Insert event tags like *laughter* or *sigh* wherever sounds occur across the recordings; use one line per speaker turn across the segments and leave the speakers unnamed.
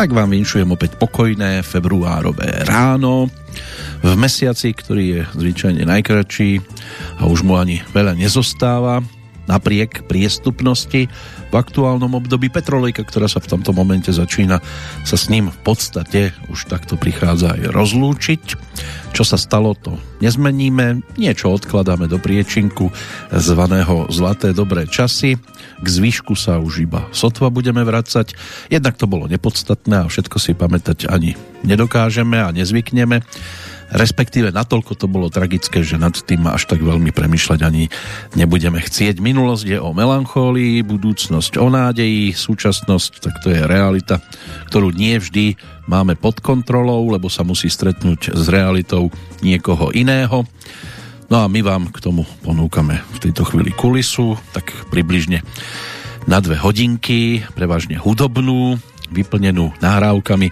tak vám vinšujem opäť pokojné februárové ráno. V mesiaci, ktorý je zvyčajne najkračší a už mu ani veľa nezostáva napriek priestupnosti v aktuálnom období Petrolejka, ktorá sa v tomto momente začína sa s ním v podstate už takto prichádza aj rozlúčiť. Čo sa stalo, to nezmeníme, niečo odkladáme do priečinku zvaného Zlaté dobré časy. K zvyšku sa už iba sotva budeme vracať. Jednak to bolo nepodstatné a všetko si pamätať ani nedokážeme a nezvykneme respektíve natoľko to bolo tragické, že nad tým až tak veľmi premyšľať ani nebudeme chcieť. Minulosť je o melanchólii, budúcnosť o nádeji, súčasnosť, tak to je realita, ktorú nie vždy máme pod kontrolou, lebo sa musí stretnúť s realitou niekoho iného. No a my vám k tomu ponúkame v tejto chvíli kulisu, tak približne na dve hodinky, prevažne hudobnú, vyplnenú nahrávkami,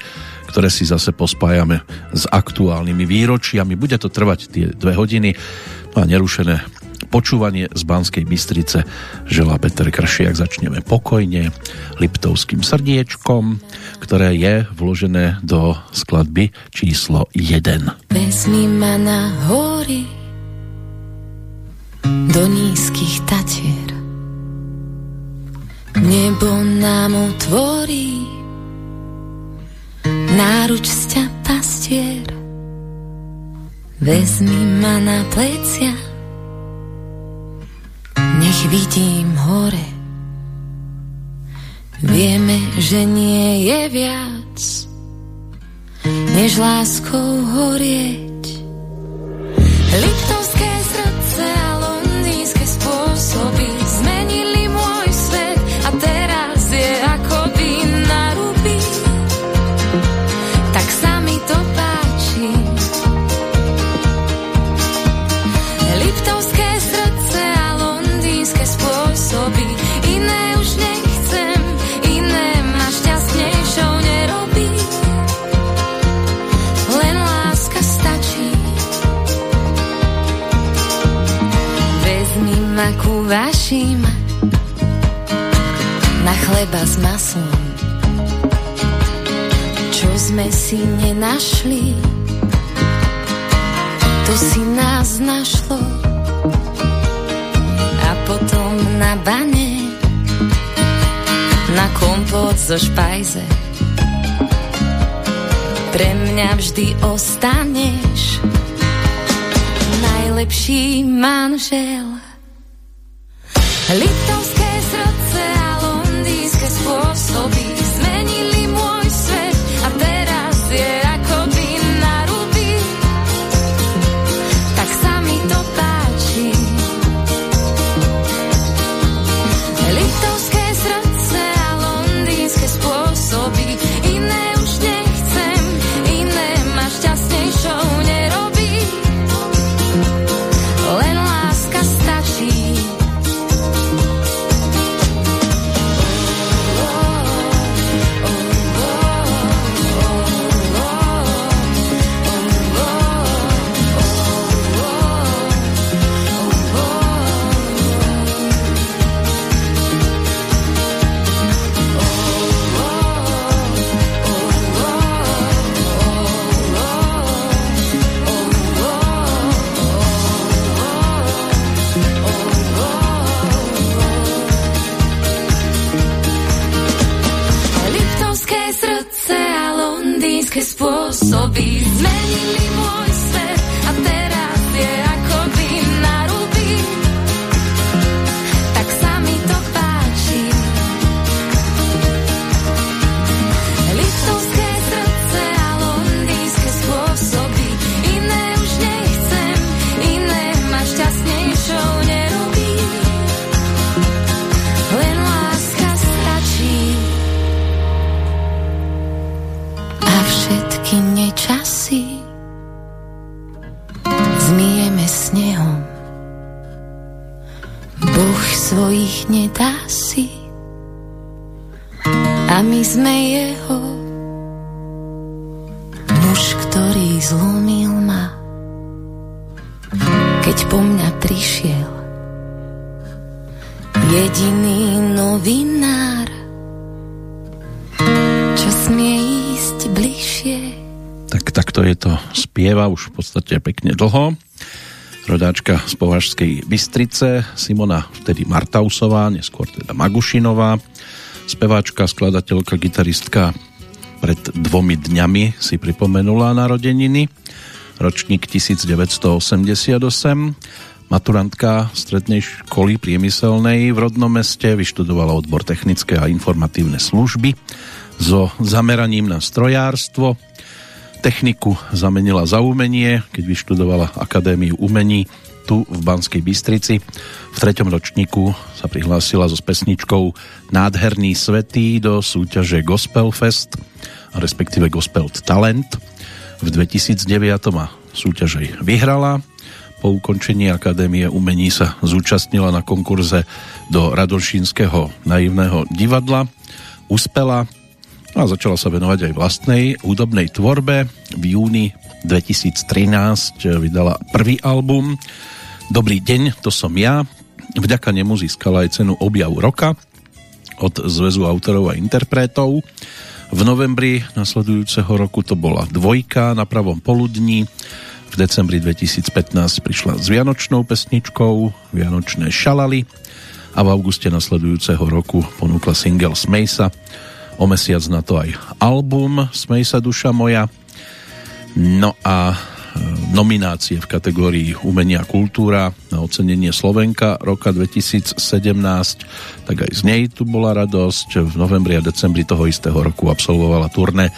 ktoré si zase pospájame s aktuálnymi výročiami. Bude to trvať tie dve hodiny no a nerušené počúvanie z Banskej Bystrice želá Peter Kršiak. Začneme pokojne Liptovským srdiečkom, ktoré je vložené do skladby číslo 1.
Vezmi ma na hory do nízkych tatier Nebo nám otvorí náruč sťa pastier. Vezmi ma na plecia, nech vidím hore. Vieme, že nie je viac, než láskou horieť. Liptovské ku vašim na chleba s maslom, čo sme si nenašli, to si nás našlo. A potom na bane na kompot zo špajze. Pre mňa vždy ostaneš najlepší manžel
Little spieva už v podstate pekne dlho. Rodáčka z Považskej Bystrice, Simona vtedy Martausová, neskôr teda Magušinová, speváčka, skladateľka, gitaristka pred dvomi dňami si pripomenula narodeniny. Ročník 1988 maturantka strednej školy priemyselnej v rodnom meste, vyštudovala odbor technické a informatívne služby so zameraním na strojárstvo. Techniku zamenila za umenie, keď vyštudovala Akadémiu umení tu v Banskej Bystrici. V treťom ročníku sa prihlásila so pesničkou Nádherný svetý do súťaže Gospel Fest, respektíve Gospel Talent. V 2009 a súťaž vyhrala po ukončení Akadémie umení sa zúčastnila na konkurze do Radošínskeho naivného divadla. Uspela a začala sa venovať aj vlastnej hudobnej tvorbe. V júni 2013 vydala prvý album Dobrý deň, to som ja. Vďaka nemu získala aj cenu Objav roka od Zväzu autorov a interpretov. V novembri nasledujúceho roku to bola dvojka na pravom poludní v decembri 2015 prišla s Vianočnou pesničkou Vianočné šalaly a v auguste nasledujúceho roku ponúkla single Smejsa. O mesiac na to aj album Smejsa duša moja. No a e, nominácie v kategórii Umenia a kultúra na ocenenie Slovenka roka 2017, tak aj z nej tu bola radosť. V novembri a decembri toho istého roku absolvovala turné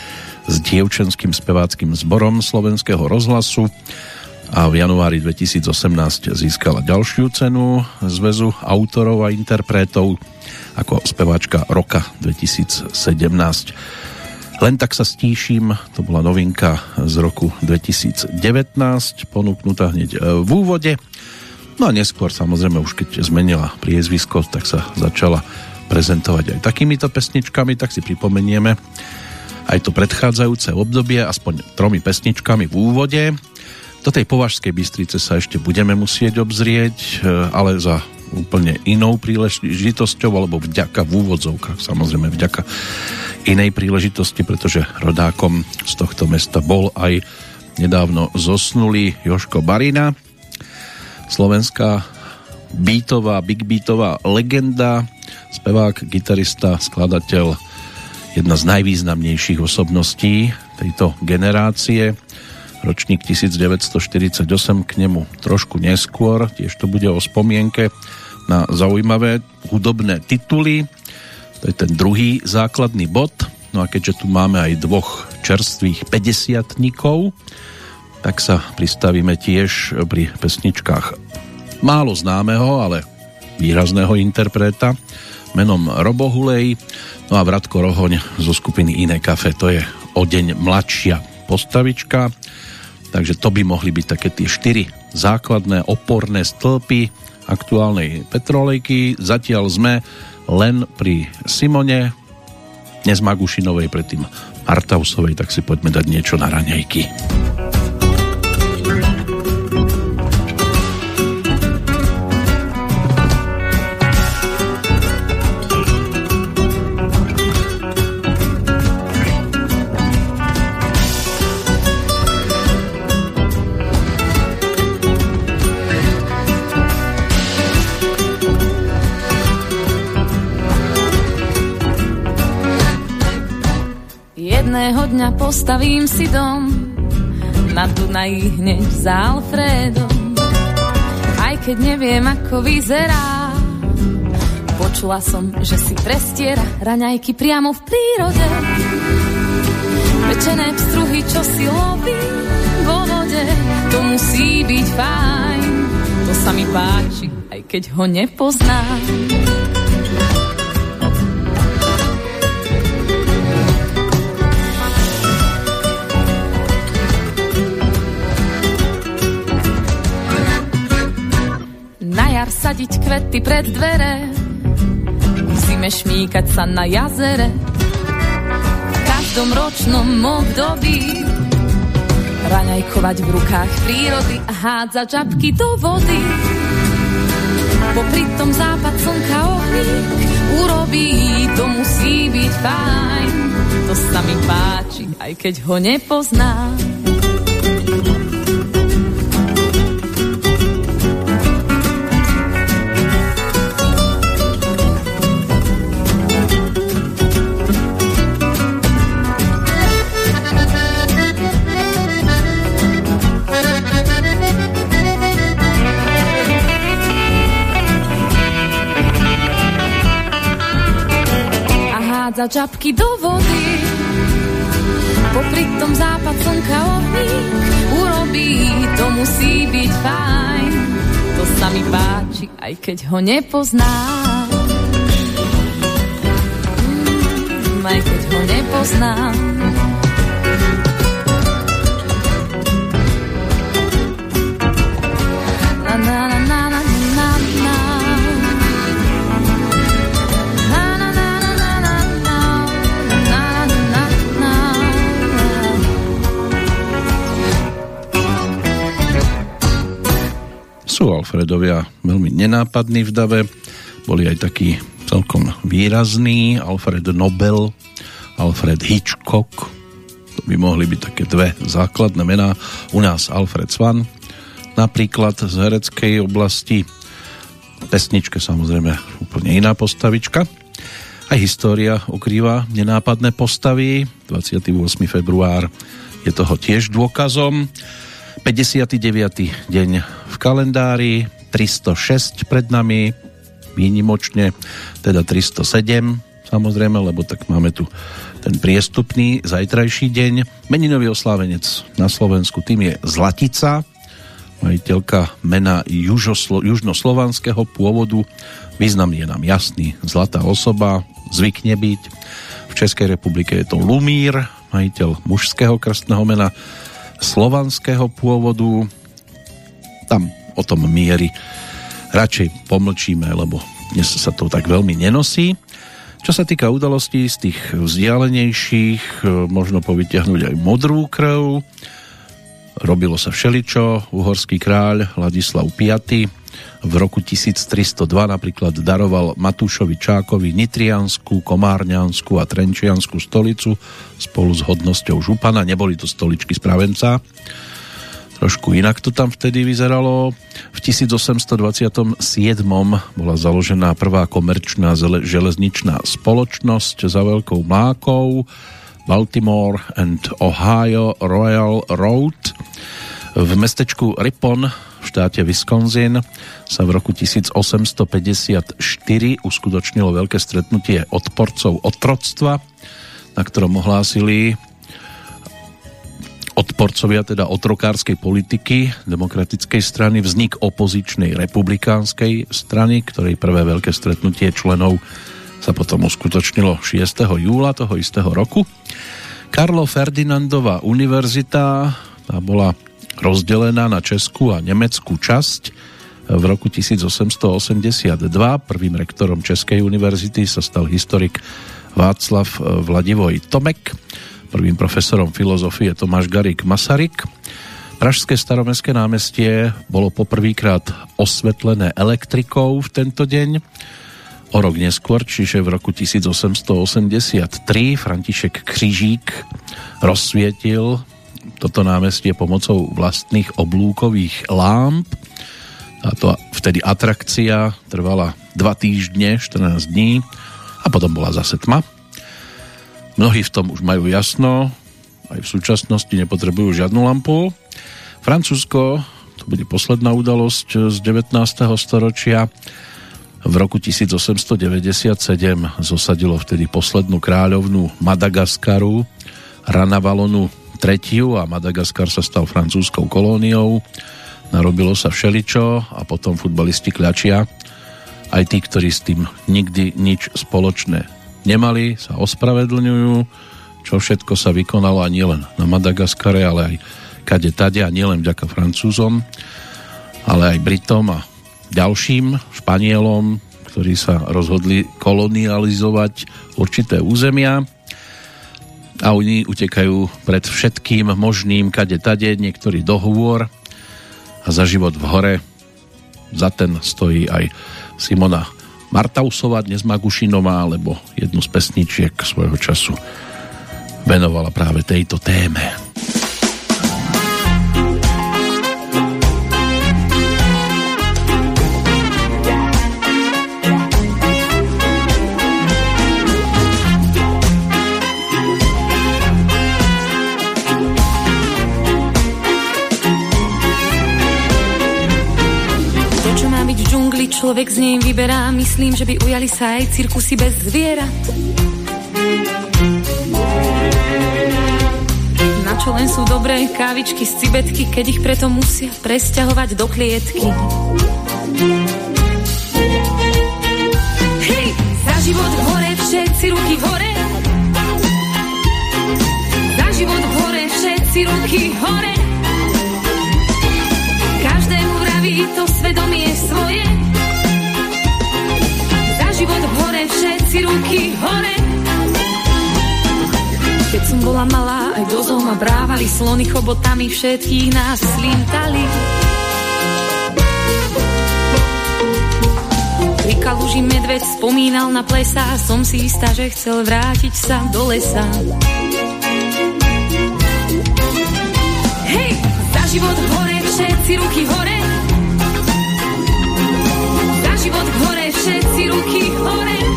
s dievčenským speváckým zborom slovenského rozhlasu a v januári 2018 získala ďalšiu cenu Zväzu autorov a interpretov ako speváčka roka 2017. Len tak sa stíšim, to bola novinka z roku 2019, ponúknutá hneď e, v úvode. No a neskôr samozrejme už keď zmenila priezvisko, tak sa začala prezentovať aj takýmito pesničkami, tak si pripomenieme aj to predchádzajúce obdobie, aspoň tromi pesničkami v úvode. Do tej považskej Bystrice sa ešte budeme musieť obzrieť, e, ale za úplne inou príležitosťou, alebo vďaka v úvodzovkách, samozrejme vďaka inej príležitosti, pretože rodákom z tohto mesta bol aj nedávno zosnulý Joško Barina, slovenská beatová, big beatová legenda, spevák, gitarista, skladateľ, jedna z najvýznamnejších osobností tejto generácie. Ročník 1948 k nemu trošku neskôr, tiež to bude o spomienke na zaujímavé hudobné tituly. To je ten druhý základný bod. No a keďže tu máme aj dvoch čerstvých 50 tak sa pristavíme tiež pri pesničkách málo známeho, ale výrazného interpreta menom Robo No a Vratko Rohoň zo skupiny Iné kafe, to je o deň mladšia postavička, takže to by mohli byť také tie štyri základné oporné stĺpy aktuálnej petrolejky. Zatiaľ sme len pri Simone, dnes Magušinovej, predtým Artausovej, tak si poďme dať niečo na raňajky.
Dňa postavím si dom na Dunaji hneď za Alfredom. Aj keď neviem, ako vyzerá, počula som, že si prestiera raňajky priamo v prírode. Pečené pstruhy, čo si loví vo vode, to musí byť fajn. To sa mi páči, aj keď ho nepoznám. Sadiť kvety pred dvere, zime šmíkať sa na jazere, v každom ročnom období raňajkovať v rukách prírody a hádzať žabky do vody. Popri tom západ slnka ohník urobí, to musí byť fajn, to sa mi páči, aj keď ho nepoznám. Hádza čapky do vody. Popri tom západ slnka ohní urobí, to musí byť fajn. To sa mi páči, aj keď ho nepoznám. Mm, aj keď ho nepoznám.
Sú Alfredovia veľmi nenápadní v dave, boli aj takí celkom výrazní, Alfred Nobel, Alfred Hitchcock, to by mohli byť také dve základné mená, u nás Alfred Swan, napríklad z hereckej oblasti, pesničke samozrejme úplne iná postavička, aj história ukrýva nenápadné postavy, 28. február je toho tiež dôkazom. 59. deň v kalendári, 306 pred nami, výnimočne, teda 307 samozrejme, lebo tak máme tu ten priestupný zajtrajší deň. Meninový oslávenec na Slovensku tým je Zlatica, majiteľka mena južoslo, južnoslovanského pôvodu. Význam je nám jasný, zlatá osoba, zvykne byť. V Českej republike je to Lumír, majiteľ mužského krstného mena slovanského pôvodu. Tam o tom miery radšej pomlčíme, lebo dnes sa to tak veľmi nenosí. Čo sa týka udalostí z tých vzdialenejších, možno povytiahnuť aj modrú krv. Robilo sa všeličo. Uhorský kráľ Ladislav V v roku 1302 napríklad daroval Matúšovi Čákovi Nitrianskú, Komárňanskú a Trenčianskú stolicu spolu s hodnosťou župana. Neboli to stoličky spravenca. Trošku inak to tam vtedy vyzeralo. V 1827 bola založená prvá komerčná železničná spoločnosť za veľkou mlákou Baltimore and Ohio Royal Road. V mestečku Ripon v štáte Wisconsin sa v roku 1854 uskutočnilo veľké stretnutie odporcov otroctva, na ktorom ohlásili odporcovia teda otrokárskej politiky demokratickej strany vznik opozičnej republikánskej strany, ktorej prvé veľké stretnutie členov sa potom uskutočnilo 6. júla toho istého roku. Karlo Ferdinandova univerzita, tá bola rozdelená na českú a nemeckú časť. V roku 1882 prvým rektorom Českej univerzity sa stal historik Václav Vladivoj Tomek, prvým profesorom filozofie Tomáš Garik Masaryk. Pražské staromestské námestie bolo poprvýkrát osvetlené elektrikou v tento deň. O rok neskôr, čiže v roku 1883, František Křížík rozsvietil toto námestie pomocou vlastných oblúkových lámp. Táto vtedy atrakcia trvala 2 týždne, 14 dní a potom bola zase tma. Mnohí v tom už majú jasno, aj v súčasnosti nepotrebujú žiadnu lampu. Francúzsko, to bude posledná udalosť z 19. storočia, v roku 1897 zosadilo vtedy poslednú kráľovnú Madagaskaru, Ranavalonu tretiu a Madagaskar sa stal francúzskou kolóniou. Narobilo sa všeličo a potom futbalisti kľačia. Aj tí, ktorí s tým nikdy nič spoločné nemali, sa ospravedlňujú, čo všetko sa vykonalo a nielen na Madagaskare, ale aj kade tade a nielen vďaka Francúzom, ale aj Britom a ďalším Španielom, ktorí sa rozhodli kolonializovať určité územia a oni utekajú pred všetkým možným kade tade, niektorý dohovor a za život v hore za ten stojí aj Simona Martausová, dnes Magušinová, alebo jednu z pesničiek svojho času venovala práve tejto téme.
Človek z nej vyberá, myslím, že by ujali sa aj cirkusy bez zvierat. Na čo len sú dobré kávičky z cibetky, keď ich preto musia presťahovať do klietky. Hej, za život hore, všetci ruky hore. Za život hore, všetci ruky hore. Každému vraví to svedomie svoje všetci ruky hore. Keď som bola malá, aj do ma brávali slony chobotami, všetkých nás slintali. Pri kaluži medveď spomínal na plesa, som si istá, že chcel vrátiť sa do lesa. Hej, za život hore, všetci ruky hore, život hore, všetci ruky hore.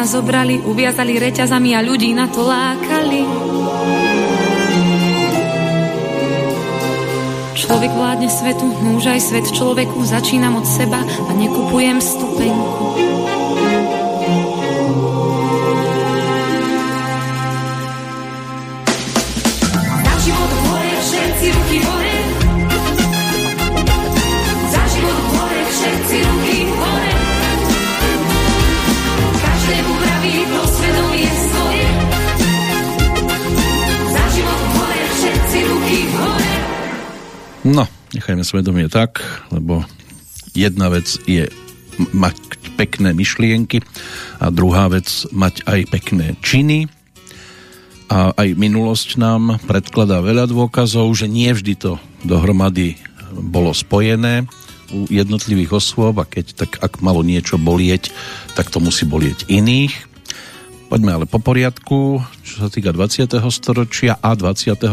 Nás zobrali, uviazali reťazami a ľudí na to lákali. Človek vládne svetu, no už aj svet človeku, začínam od seba a nekupujem stupenku.
Nechajme svedomie tak, lebo jedna vec je mať pekné myšlienky a druhá vec mať aj pekné činy. A aj minulosť nám predkladá veľa dôkazov, že nie vždy to dohromady bolo spojené u jednotlivých osôb a keď tak ak malo niečo bolieť, tak to musí bolieť iných. Poďme ale po poriadku, čo sa týka 20. storočia a 28.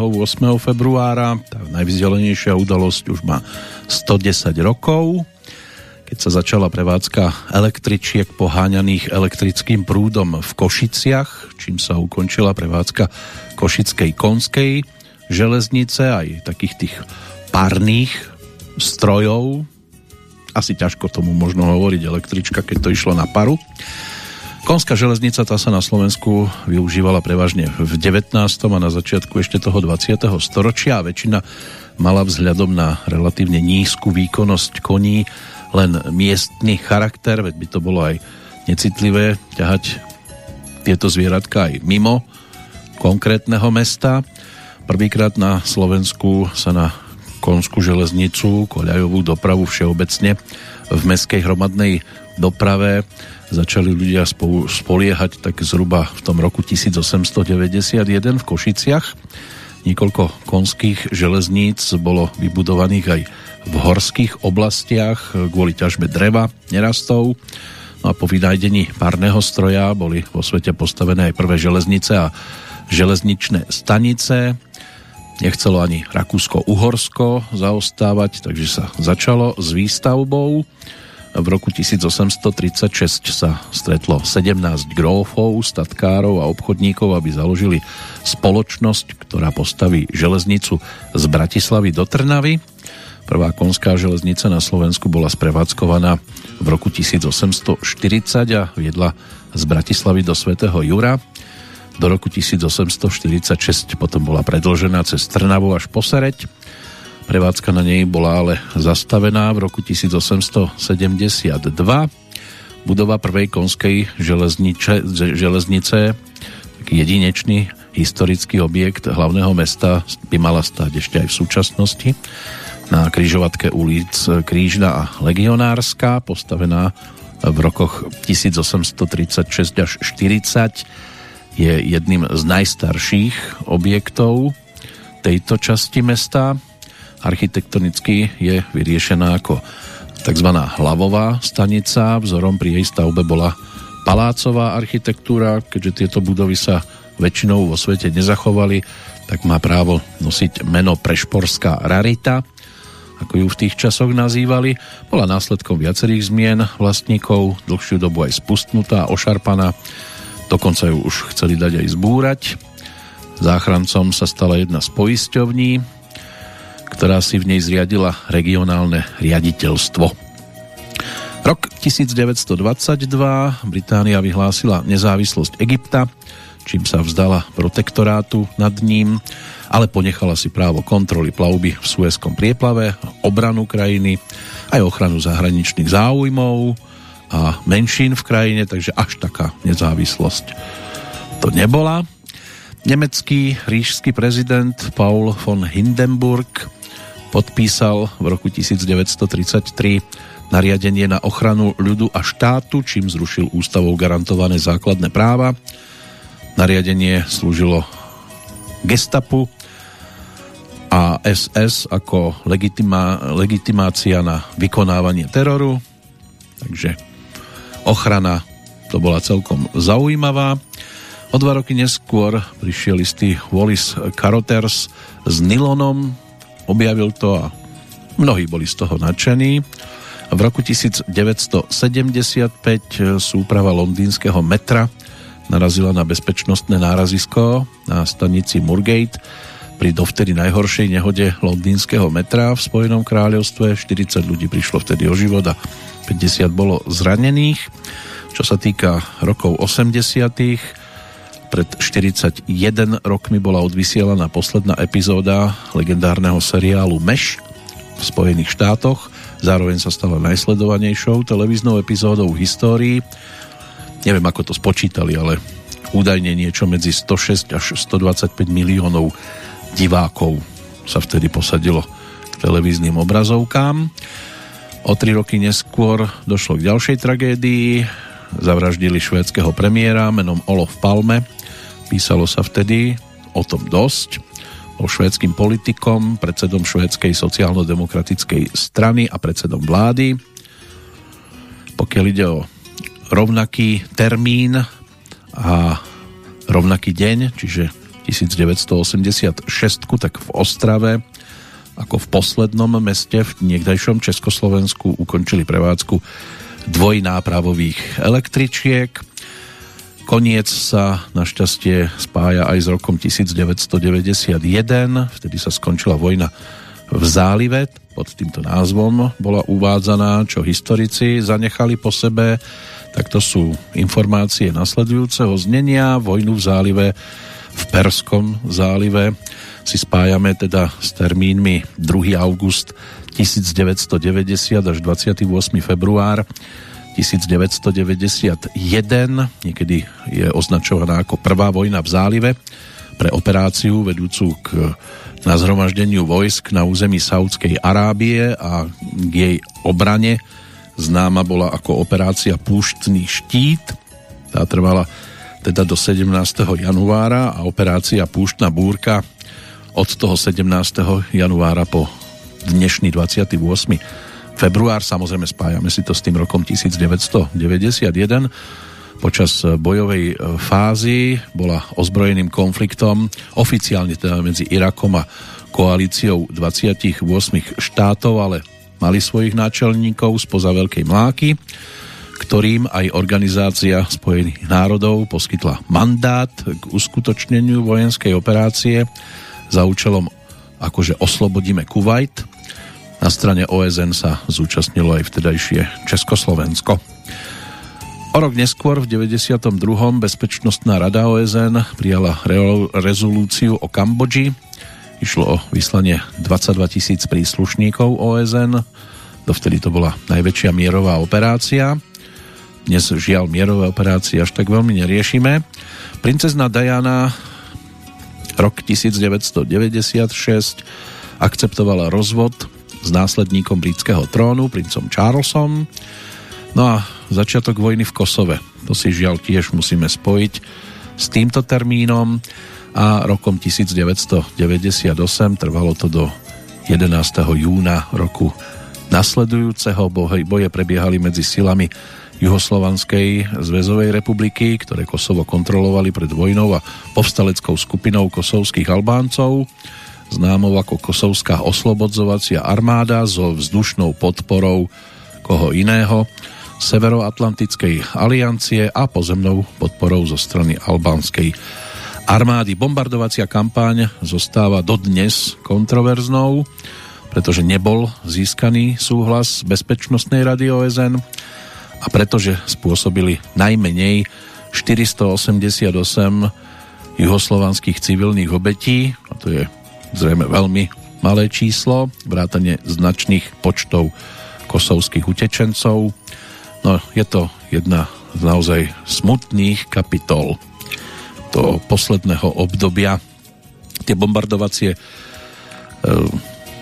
februára. Tá najvzdelenejšia udalosť už má 110 rokov, keď sa začala prevádzka električiek poháňaných elektrickým prúdom v Košiciach, čím sa ukončila prevádzka Košickej konskej železnice, aj takých tých párnych strojov. Asi ťažko tomu možno hovoriť električka, keď to išlo na paru. Konská železnica tá sa na Slovensku využívala prevažne v 19. a na začiatku ešte toho 20. storočia a väčšina mala vzhľadom na relatívne nízku výkonnosť koní len miestny charakter, veď by to bolo aj necitlivé ťahať tieto zvieratka aj mimo konkrétneho mesta. Prvýkrát na Slovensku sa na konskú železnicu, koľajovú dopravu všeobecne v meskej hromadnej doprave začali ľudia spoliehať tak zhruba v tom roku 1891 v Košiciach. Niekoľko konských železníc bolo vybudovaných aj v horských oblastiach kvôli ťažbe dreva, nerastov. No a po vynájdení párneho stroja boli vo svete postavené aj prvé železnice a železničné stanice. nechcelo ani Rakúsko-Uhorsko zaostávať, takže sa začalo s výstavbou. V roku 1836 sa stretlo 17 grófov, statkárov a obchodníkov, aby založili spoločnosť, ktorá postaví železnicu z Bratislavy do Trnavy. Prvá konská železnica na Slovensku bola sprevádzkovaná v roku 1840 a viedla z Bratislavy do Svetého Jura do roku 1846 potom bola predlžená cez Trnavu až po Sereď. Prevádzka na nej bola ale zastavená v roku 1872. Budova prvej konskej železnice, železnice taký jedinečný historický objekt hlavného mesta by mala stať ešte aj v súčasnosti na križovatke ulic Krížna a Legionárska, postavená v rokoch 1836 až 40 je jedným z najstarších objektov tejto časti mesta. Architektonicky je vyriešená ako tzv. hlavová stanica. Vzorom pri jej stavbe bola palácová architektúra, keďže tieto budovy sa väčšinou vo svete nezachovali, tak má právo nosiť meno Prešporská rarita, ako ju v tých časoch nazývali. Bola následkom viacerých zmien vlastníkov, dlhšiu dobu aj spustnutá, ošarpaná Dokonca ju už chceli dať aj zbúrať. Záchrancom sa stala jedna z poisťovní, ktorá si v nej zriadila regionálne riaditeľstvo. Rok 1922 Británia vyhlásila nezávislosť Egypta, čím sa vzdala protektorátu nad ním, ale ponechala si právo kontroly plavby v Suezkom prieplave, obranu krajiny, aj ochranu zahraničných záujmov, a menšín v krajine, takže až taká nezávislosť to nebola. Nemecký ríšský prezident Paul von Hindenburg podpísal v roku 1933 nariadenie na ochranu ľudu a štátu, čím zrušil ústavou garantované základné práva. Nariadenie slúžilo gestapu a SS ako legitima, legitimácia na vykonávanie teroru. Takže ochrana to bola celkom zaujímavá. O dva roky neskôr prišiel istý Wallis Caroters s Nilonom, objavil to a mnohí boli z toho nadšení. V roku 1975 súprava londýnskeho metra narazila na bezpečnostné nárazisko na stanici Murgate pri dovtedy najhoršej nehode londýnskeho metra v Spojenom kráľovstve. 40 ľudí prišlo vtedy o život a 50 bolo zranených. Čo sa týka rokov 80 pred 41 rokmi bola odvysielaná posledná epizóda legendárneho seriálu Meš v Spojených štátoch. Zároveň sa stala najsledovanejšou televíznou epizódou v histórii. Neviem, ako to spočítali, ale údajne niečo medzi 106 až 125 miliónov divákov sa vtedy posadilo k televíznym obrazovkám. O tri roky neskôr došlo k ďalšej tragédii. Zavraždili švédskeho premiéra menom Olof Palme. Písalo sa vtedy o tom dosť. O švédským politikom, predsedom švédskej sociálno-demokratickej strany a predsedom vlády. Pokiaľ ide o rovnaký termín a rovnaký deň, čiže 1986, tak v Ostrave ako v poslednom meste v niekdajšom Československu ukončili prevádzku dvojnápravových električiek. Koniec sa našťastie spája aj s rokom 1991, vtedy sa skončila vojna v zálive, pod týmto názvom bola uvádzaná, čo historici zanechali po sebe, tak to sú informácie nasledujúceho znenia, vojnu v zálive v Perskom zálive si spájame teda s termínmi 2. august 1990 až 28. február 1991. Niekedy je označovaná ako prvá vojna v zálive pre operáciu vedúcu k na zhromaždeniu vojsk na území Saudskej Arábie a k jej obrane známa bola ako operácia Púštny štít. Tá trvala teda do 17. januára a operácia Púštna búrka od toho 17. januára po dnešný 28. február. Samozrejme spájame si to s tým rokom 1991. počas bojovej fázy bola ozbrojeným konfliktom oficiálne teda medzi Irakom a koalíciou 28 štátov, ale mali svojich náčelníkov spoza Veľkej Mláky, ktorým aj Organizácia spojených národov poskytla mandát k uskutočneniu vojenskej operácie za účelom akože oslobodíme Kuwait. Na strane OSN sa zúčastnilo aj vtedajšie Československo. O rok neskôr v 92. Bezpečnostná rada OSN prijala rezolúciu o Kambodži. Išlo o vyslanie 22 tisíc príslušníkov OSN. Dovtedy to bola najväčšia mierová operácia. Dnes žiaľ mierové operácie až tak veľmi neriešime. Princezna Diana rok 1996 akceptovala rozvod s následníkom britského trónu, princom Charlesom. No a začiatok vojny v Kosove. To si žiaľ tiež musíme spojiť s týmto termínom a rokom 1998 trvalo to do 11. júna roku nasledujúceho. Boje prebiehali medzi silami Juhoslovanskej zväzovej republiky, ktoré Kosovo kontrolovali pred vojnou a povstaleckou skupinou kosovských Albáncov, známou ako Kosovská oslobodzovacia armáda so vzdušnou podporou koho iného, Severoatlantickej aliancie a pozemnou podporou zo strany albánskej armády. Bombardovacia kampáň zostáva dodnes kontroverznou, pretože nebol získaný súhlas Bezpečnostnej rady OSN a pretože spôsobili najmenej 488 juhoslovanských civilných obetí, a to je zrejme veľmi malé číslo, vrátane značných počtov kosovských utečencov, No, je to jedna z naozaj smutných kapitol toho posledného obdobia. Tie bombardovacie e,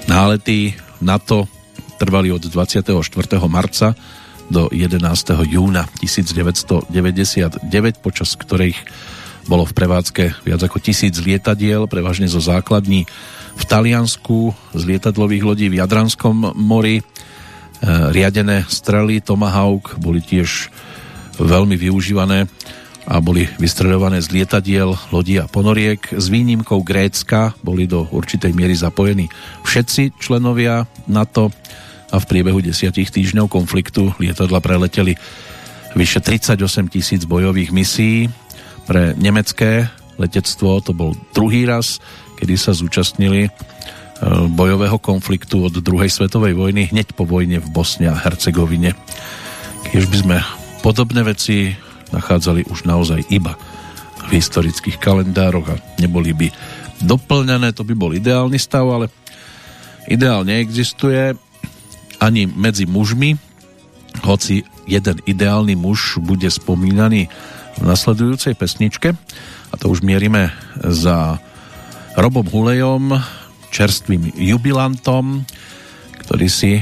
nálety NATO trvali od 24. marca do 11. júna 1999, počas ktorých bolo v prevádzke viac ako tisíc lietadiel, prevažne zo základní v Taliansku, z lietadlových lodí v Jadranskom mori, E, riadené strely Tomahawk boli tiež veľmi využívané a boli vystredované z lietadiel, lodí a ponoriek. S výnimkou Grécka boli do určitej miery zapojení všetci členovia NATO a v priebehu desiatich týždňov konfliktu lietadla preleteli vyše 38 tisíc bojových misií. Pre nemecké letectvo to bol druhý raz, kedy sa zúčastnili E, bojového konfliktu od druhej svetovej vojny hneď po vojne v Bosne a Hercegovine. Keď by sme podobné veci nachádzali už naozaj iba v historických kalendároch a neboli by doplňané, to by bol ideálny stav, ale ideál neexistuje ani medzi mužmi, hoci jeden ideálny muž bude spomínaný nasledujúcej pesničke a to už mierime za Robom Hulejom, čerstvým jubilantom, ktorý si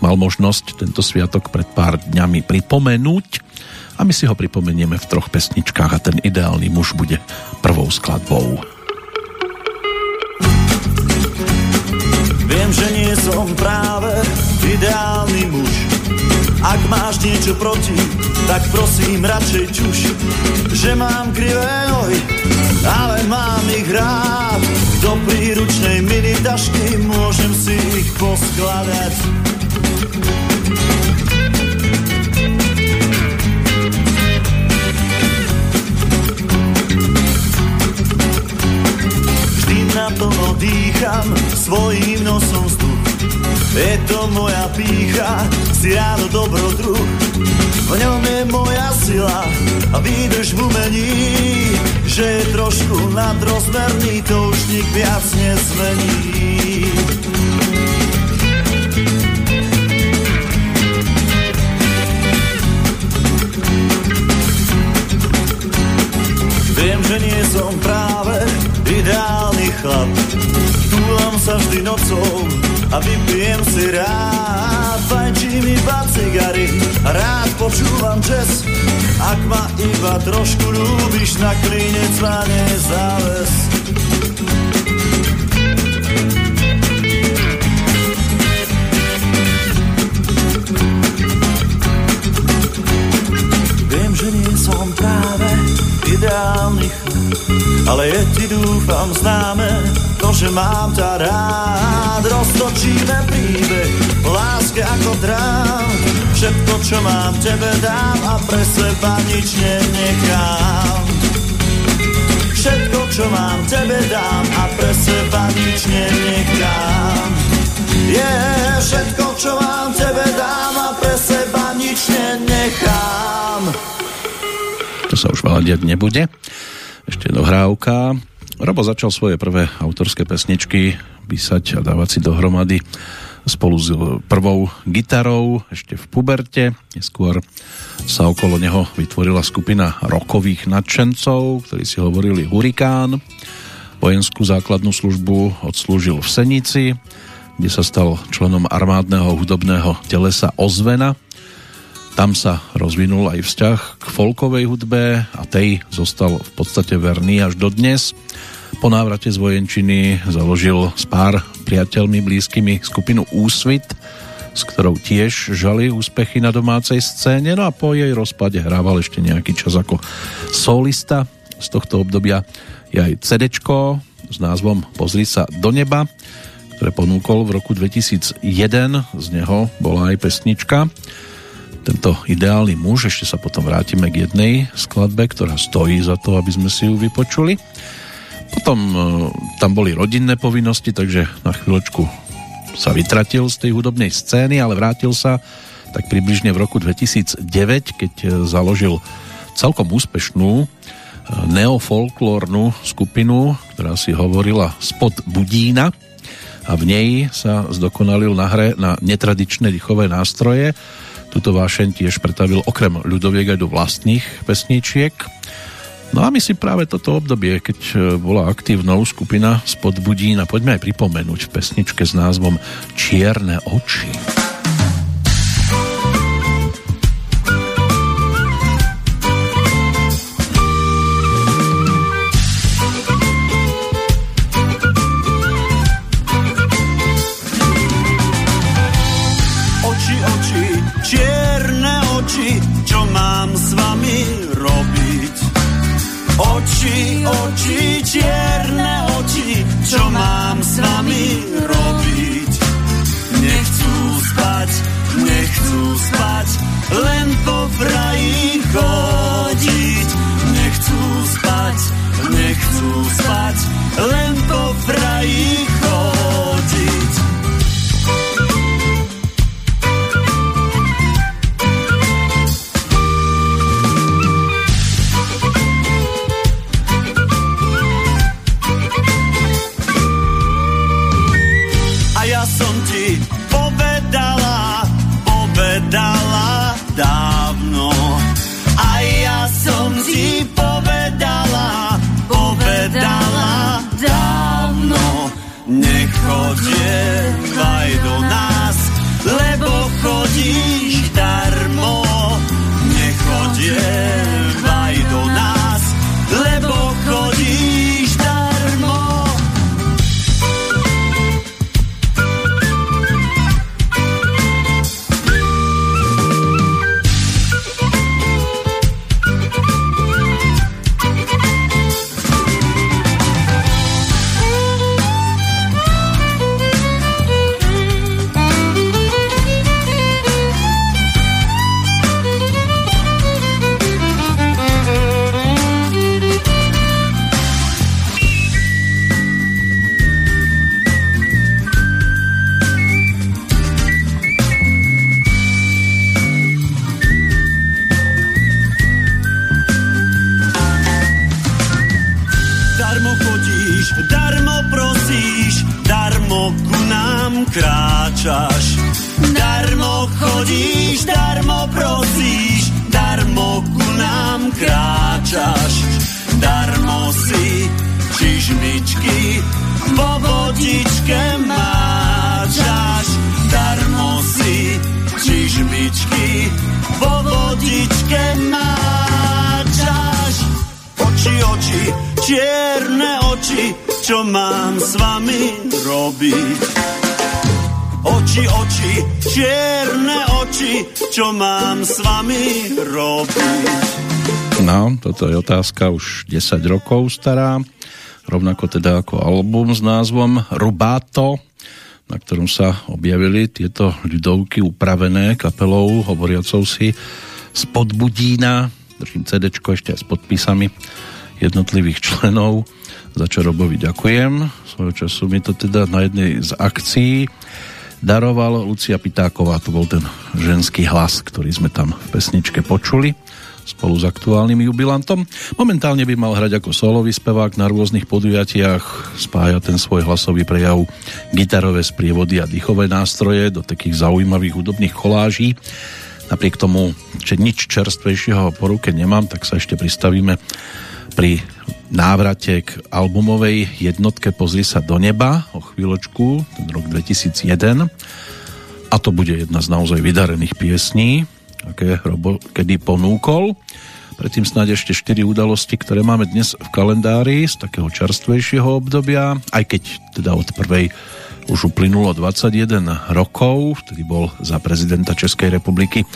mal možnosť tento sviatok pred pár dňami pripomenúť a my si ho pripomenieme v troch pesničkách a ten ideálny muž bude prvou skladbou.
Viem, že nie som práve ideálny muž Ak máš niečo proti, tak prosím radšej čuš Že mám krivé nohy, ale mám ich rád do príručnej mini tašky môžem si ich poskladať. Vždy naplno dýcham svojím nosom vzduch. Je to moja pícha, si ráno dobrodruh. V ňom je moja sila a výdrž v umení že je trošku nadrozmerný, to už nik viac nezmení. Viem, že nie som práve ideálny chlap, túlam sa vždy nocou a vypijem si rád. Fajčí mi iba cigary, rád počúvam jazz. Ak ma iba trošku ľúbiš, na klinec ma nezáves. Viem, že nie som práve ideálny, ale je ti dúfam známe že mám ťa rád. Roztočíme príbeh, láske ako drám. Všetko, čo mám, tebe dám a pre seba nič nenechám. Všetko, čo mám, tebe dám a pre seba nič nenechám. Je yeah, všetko, čo mám, tebe dám a pre seba nič nenechám.
To sa už veľa diať nebude. Ešte dohrávka. Robo začal svoje prvé autorské pesničky písať a dávať si dohromady spolu s prvou gitarou ešte v puberte. Neskôr sa okolo neho vytvorila skupina rokových nadšencov, ktorí si hovorili Hurikán. Vojenskú základnú službu odslúžil v Senici, kde sa stal členom armádneho hudobného telesa Ozvena. Tam sa rozvinul aj vzťah k folkovej hudbe a tej zostal v podstate verný až dodnes. Po návrate z vojenčiny založil s pár priateľmi blízkymi skupinu Úsvit, s ktorou tiež žali úspechy na domácej scéne, no a po jej rozpade hrával ešte nejaký čas ako solista. Z tohto obdobia je aj CD s názvom Pozri sa do neba, ktoré ponúkol v roku 2001, z neho bola aj pesnička. Tento ideálny muž, ešte sa potom vrátime k jednej skladbe, ktorá stojí za to, aby sme si ju vypočuli. Potom e, tam boli rodinné povinnosti, takže na chvíľočku sa vytratil z tej hudobnej scény, ale vrátil sa tak približne v roku 2009, keď e, založil celkom úspešnú e, neofolklórnu skupinu, ktorá si hovorila Spod Budína a v nej sa zdokonalil na hre na netradičné dýchové nástroje. Tuto vášeň tiež pretavil okrem ľudoviek aj do vlastných pesničiek No a my si práve toto obdobie, keď e, bola aktívnou skupina spod Budín a poďme aj pripomenúť v pesničke s názvom Čierne oči.
oči, oči, čierne oči, čo mám s nami robiť? Nechcú spať, nechcú spať, len po vraji chodiť. Nechcú spať, nechcú spať,
otázka už 10 rokov stará. rovnako teda ako album s názvom Rubato, na ktorom sa objavili tieto ľudovky upravené kapelou hovoriacou si z Podbudína, držím CD ešte aj s podpisami jednotlivých členov, za čo Robovi ďakujem. Svojho času mi to teda na jednej z akcií daroval Lucia Pitáková, to bol ten ženský hlas, ktorý sme tam v pesničke počuli spolu s aktuálnym jubilantom. Momentálne by mal hrať ako solový spevák na rôznych podujatiach, spája ten svoj hlasový prejav gitarové sprievody a dýchové nástroje do takých zaujímavých hudobných koláží. Napriek tomu, že nič čerstvejšieho po ruke nemám, tak sa ešte pristavíme pri návrate k albumovej jednotke Pozri sa do neba o chvíľočku, ten rok 2001 a to bude jedna z naozaj vydarených piesní kedy ponúkol. Predtým snáď ešte 4 udalosti, ktoré máme dnes v kalendári z takého čerstvejšieho obdobia, aj keď teda od prvej už uplynulo 21 rokov, vtedy bol za prezidenta Českej republiky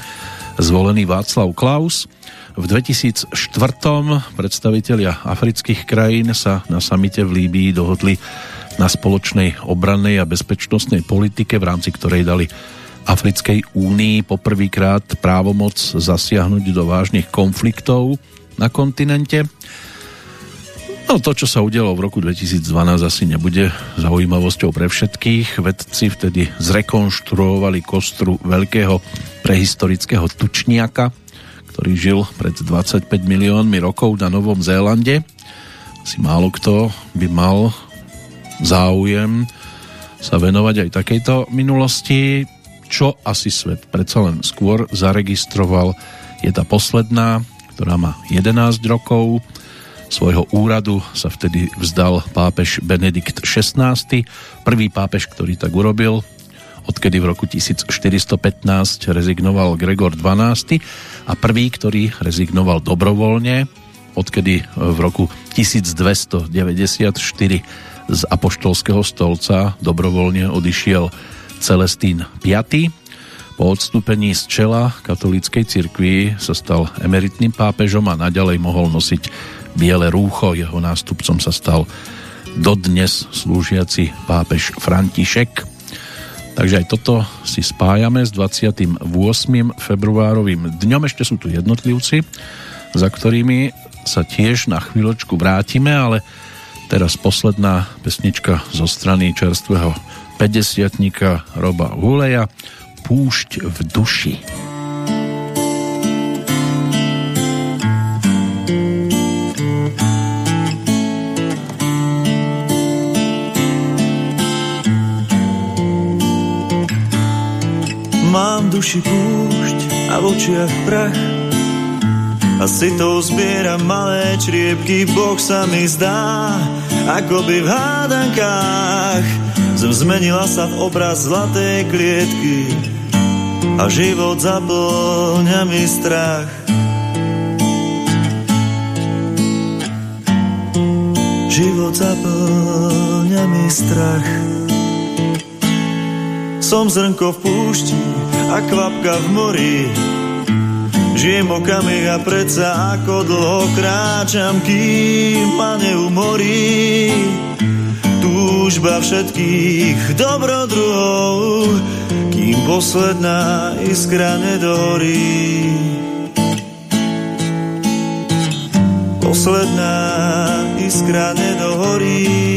zvolený Václav Klaus. V 2004 predstavitelia afrických krajín sa na samite v Líbii dohodli na spoločnej obrannej a bezpečnostnej politike, v rámci ktorej dali Africkej únii poprvýkrát právomoc zasiahnuť do vážnych konfliktov na kontinente. No to, čo sa udialo v roku 2012 asi nebude zaujímavosťou pre všetkých. Vedci vtedy zrekonštruovali kostru veľkého prehistorického tučniaka, ktorý žil pred 25 miliónmi rokov na Novom Zélande. Asi málo kto by mal záujem sa venovať aj takejto minulosti čo asi svet predsa len skôr zaregistroval, je tá posledná, ktorá má 11 rokov. Svojho úradu sa vtedy vzdal pápež Benedikt XVI, prvý pápež, ktorý tak urobil, odkedy v roku 1415 rezignoval Gregor XII a prvý, ktorý rezignoval dobrovoľne, odkedy v roku 1294 z apoštolského stolca dobrovoľne odišiel Celestín V. Po odstúpení z čela katolíckej cirkvi sa stal emeritným pápežom a naďalej mohol nosiť biele rúcho. Jeho nástupcom sa stal dodnes slúžiaci pápež František. Takže aj toto si spájame s 28. februárovým dňom. Ešte sú tu jednotlivci, za ktorými sa tiež na chvíľočku vrátime, ale teraz posledná pesnička zo strany čerstvého 50 Roba Huleja Púšť v duši.
Mám duši púšť a v očiach prach a si to zbieram malé čriepky, Boh sa mi zdá, ako by v hádankách zmenila sa v obraz zlaté klietky a život zaplňa mi strach. Život zaplňa mi strach. Som zrnko v púšti a kvapka v mori. Žijem okamih a predsa ako dlho kráčam, kým ma neumorí túžba všetkých dobrodruhov, kým posledná iskra nedohorí. Posledná iskra nedohorí.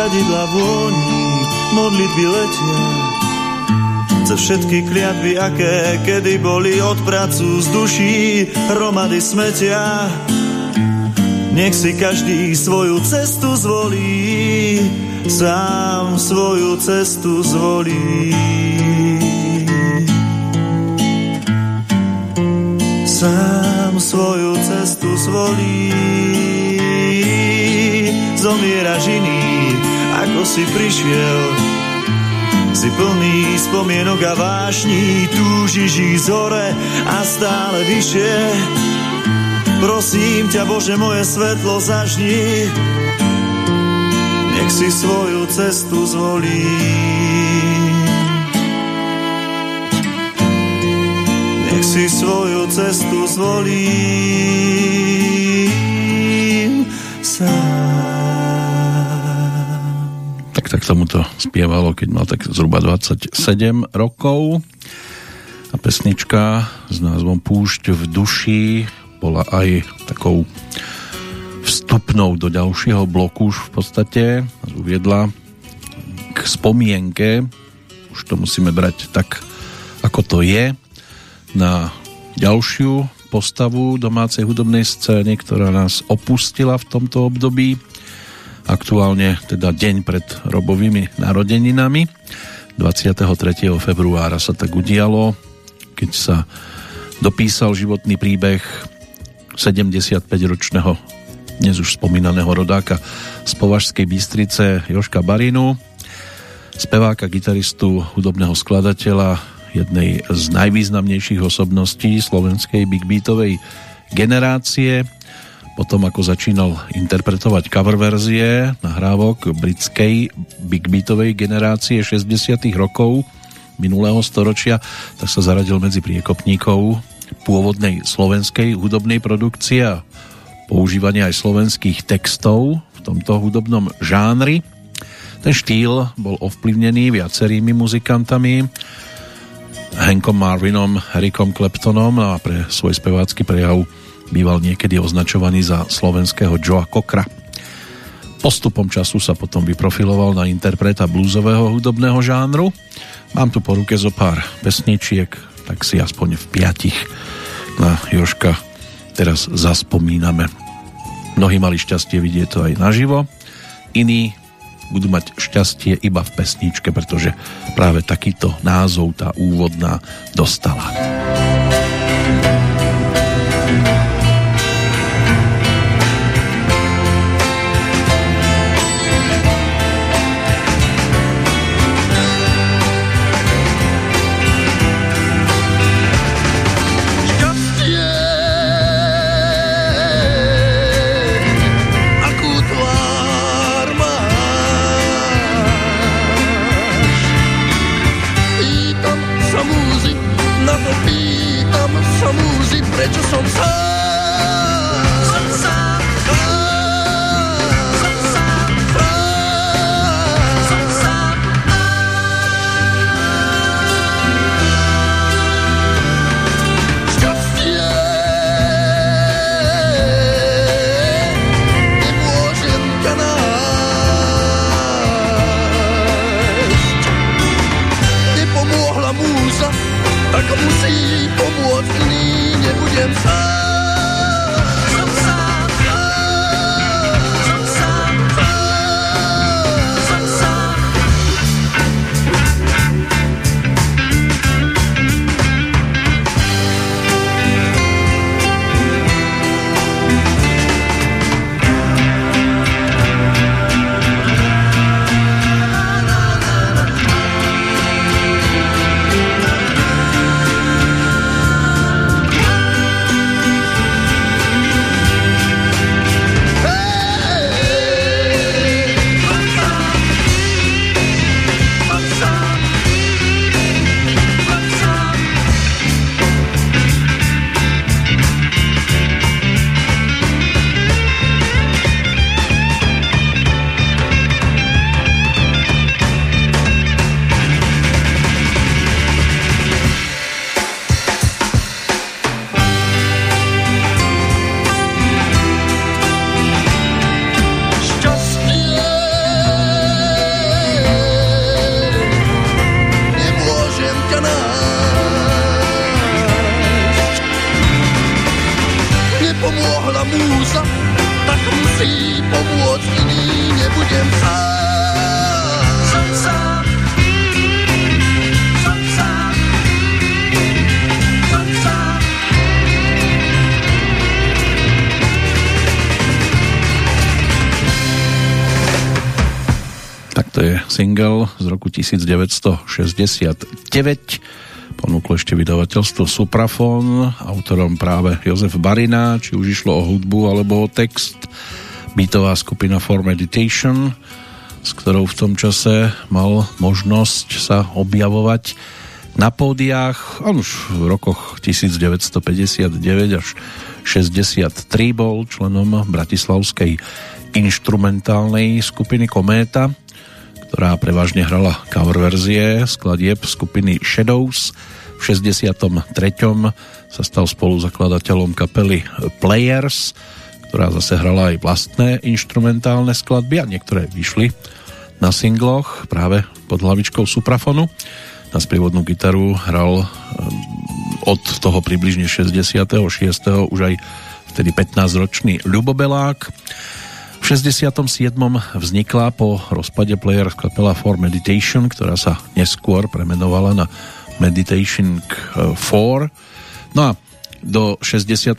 Kadidla vôni, modlitby letia. Za všetky kliatby, aké kedy boli od pracu z duší, hromady smetia. Nech si každý svoju cestu zvolí, sám svoju cestu zvolí. Sám svoju cestu zvolí zomieraš iný, ako si prišiel. Si plný spomienok a vášní, túžiš ísť hore a stále vyššie. Prosím ťa, Bože, moje svetlo zažni, nech si svoju cestu zvolí. Nech si svoju cestu zvolím
sa mu to spievalo, keď mal tak zhruba 27 rokov. A pesnička s názvom Púšť v duši bola aj takou vstupnou do ďalšieho bloku už v podstate uviedla k spomienke už to musíme brať tak ako to je na ďalšiu postavu domácej hudobnej scény, ktorá nás opustila v tomto období. Aktuálne teda deň pred robovými narodeninami. 23. februára sa tak udialo, keď sa dopísal životný príbeh 75-ročného dnes už spomínaného rodáka z Považskej Bystrice Joška Barinu, speváka, gitaristu, hudobného skladateľa, jednej z najvýznamnejších osobností slovenskej big beatovej generácie. Potom ako začínal interpretovať cover verzie nahrávok britskej big beatovej generácie 60 rokov minulého storočia, tak sa zaradil medzi priekopníkov pôvodnej slovenskej hudobnej produkcie a používania aj slovenských textov v tomto hudobnom žánri. Ten štýl bol ovplyvnený viacerými muzikantami, Hankom Marvinom, Erikom Claptonom a pre svoj spevácky prejav býval niekedy označovaný za slovenského Joa Kokra. Postupom času sa potom vyprofiloval na interpreta bluesového hudobného žánru. Mám tu po ruke zo pár pesničiek, tak si aspoň v piatich na Joška teraz zaspomíname. Mnohí mali šťastie vidieť to aj naživo, iní budú mať šťastie iba v pesničke, pretože práve takýto názov tá úvodná dostala.
prečo
roku 1969. Ponúklo ešte vydavateľstvo Suprafon, autorom práve Jozef Barina, či už išlo o hudbu alebo o text. Beatová skupina For Meditation, s ktorou v tom čase mal možnosť sa objavovať na pódiách. On už v rokoch 1959 až 63 bol členom bratislavskej instrumentálnej skupiny Kométa ktorá prevažne hrala cover verzie skladieb skupiny Shadows. V 63. sa stal spoluzakladateľom kapely Players, ktorá zase hrala aj vlastné instrumentálne skladby a niektoré vyšli na singloch práve pod hlavičkou Suprafonu. Na sprievodnú gitaru hral um, od toho približne 66. už aj vtedy 15-ročný Ľubobelák. V 67. vznikla po rozpade Players kapela For Meditation, ktorá sa neskôr premenovala na Meditation 4. No a do 68.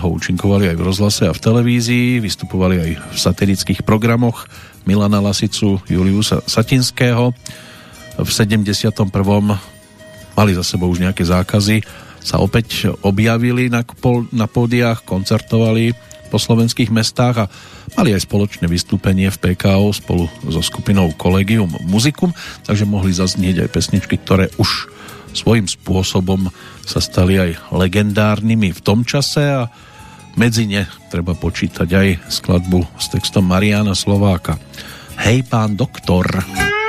účinkovali aj v rozhlase a v televízii, vystupovali aj v satirických programoch Milana Lasicu, Juliusa Satinského. V 71. mali za sebou už nejaké zákazy, sa opäť objavili na, na pódiách, koncertovali po slovenských mestách a mali aj spoločné vystúpenie v PKO spolu so skupinou Collegium Musicum, takže mohli zaznieť aj pesničky, ktoré už svojím spôsobom sa stali aj legendárnymi v tom čase a medzi ne treba počítať aj skladbu s textom Mariana Slováka. Hej pán doktor. Hej pán doktor.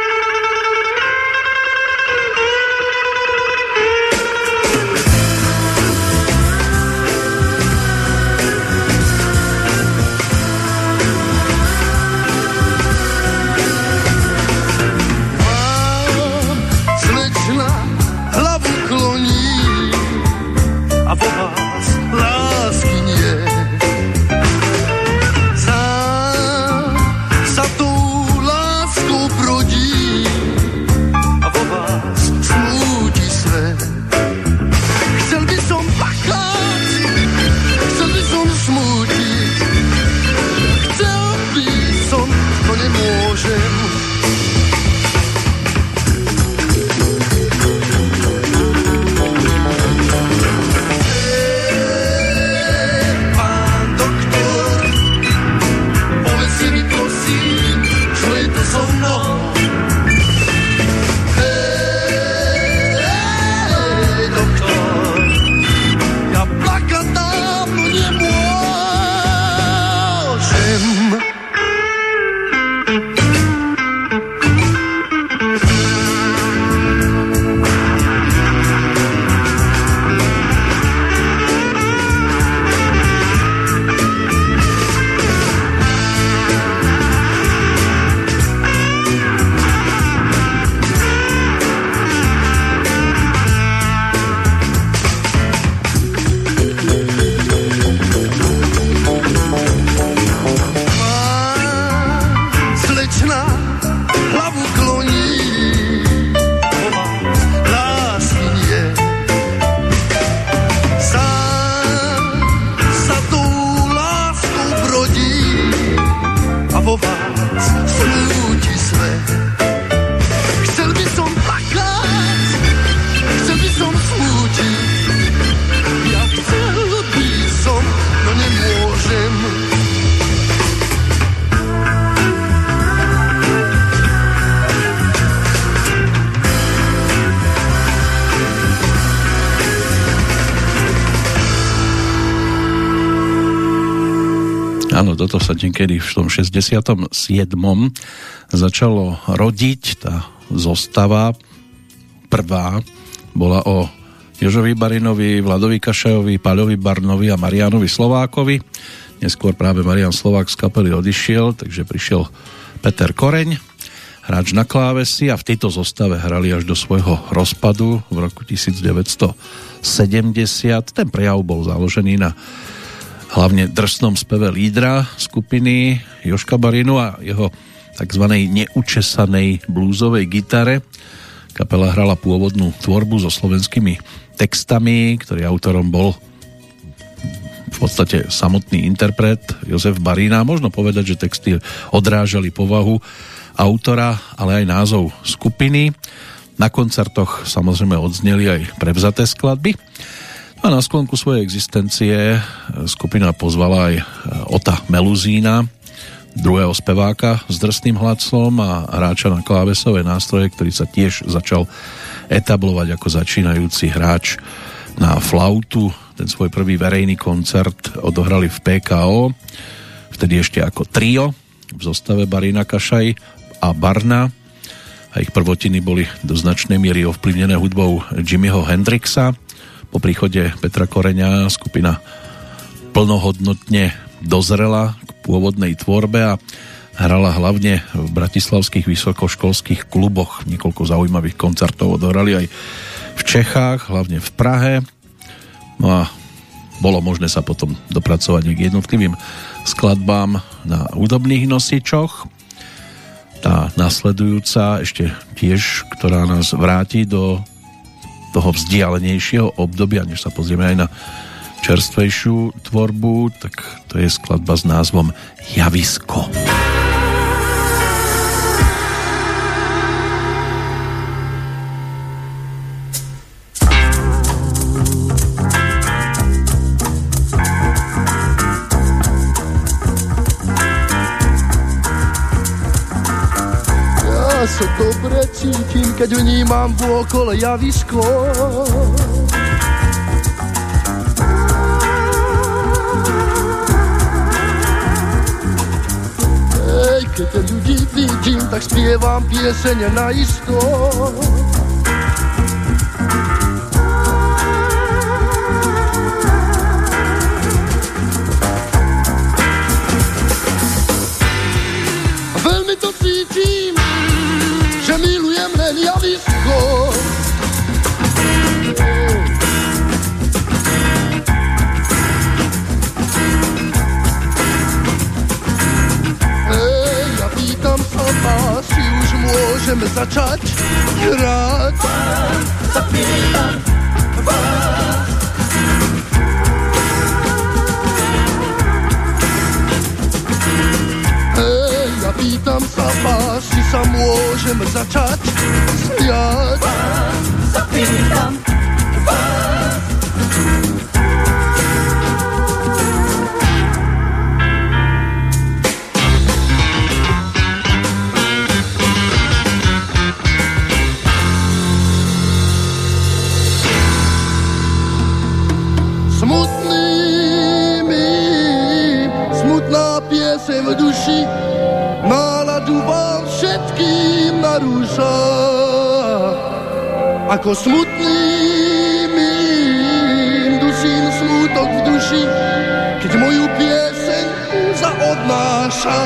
Toto sa niekedy v tom 67. začalo rodiť, tá zostava prvá bola o Jožovi Barinovi, Vladovi Kašajovi, Paľovi Barnovi a Marianovi Slovákovi. Neskôr práve Marian Slovák z kapely odišiel, takže prišiel Peter Koreň, hráč na klávesi a v tejto zostave hrali až do svojho rozpadu v roku 1970. Ten prejav bol založený na hlavne drsnom speve lídra skupiny Joška Barinu a jeho tzv. neučesanej blúzovej gitare. Kapela hrala pôvodnú tvorbu so slovenskými textami, ktorý autorom bol v podstate samotný interpret Jozef Barina. Možno povedať, že texty odrážali povahu autora, ale aj názov skupiny. Na koncertoch samozrejme odzneli aj prevzaté skladby. A na sklonku svojej existencie skupina pozvala aj Ota Meluzína, druhého speváka s drsným hlasom a hráča na klávesové nástroje, ktorý sa tiež začal etablovať ako začínajúci hráč na flautu. Ten svoj prvý verejný koncert odohrali v PKO, vtedy ešte ako trio v zostave Barina Kašaj a Barna a ich prvotiny boli do značnej miery ovplyvnené hudbou Jimmyho Hendrixa po príchode Petra Koreňa skupina plnohodnotne dozrela k pôvodnej tvorbe a hrala hlavne v bratislavských vysokoškolských kluboch. Niekoľko zaujímavých koncertov odohrali aj v Čechách, hlavne v Prahe. No a bolo možné sa potom dopracovať k jednotlivým skladbám na údobných nosičoch. Tá nasledujúca ešte tiež, ktorá nás vráti do toho vzdialenejšieho obdobia, než sa pozrieme aj na čerstvejšiu tvorbu, tak to je skladba s názvom Javisko. Javisko.
Sa dobre cítim, keď vnímam vôkole javisko. Ej, keď ľudí vidím, tak spievam piesene na isto. môžeme začať hrať. Hej, ja pýtam sa vás, či sa môžeme začať smiať. Zapýtam narúša ako smutný mým dusím smútok v duši, keď moju pieseň zaodnáša.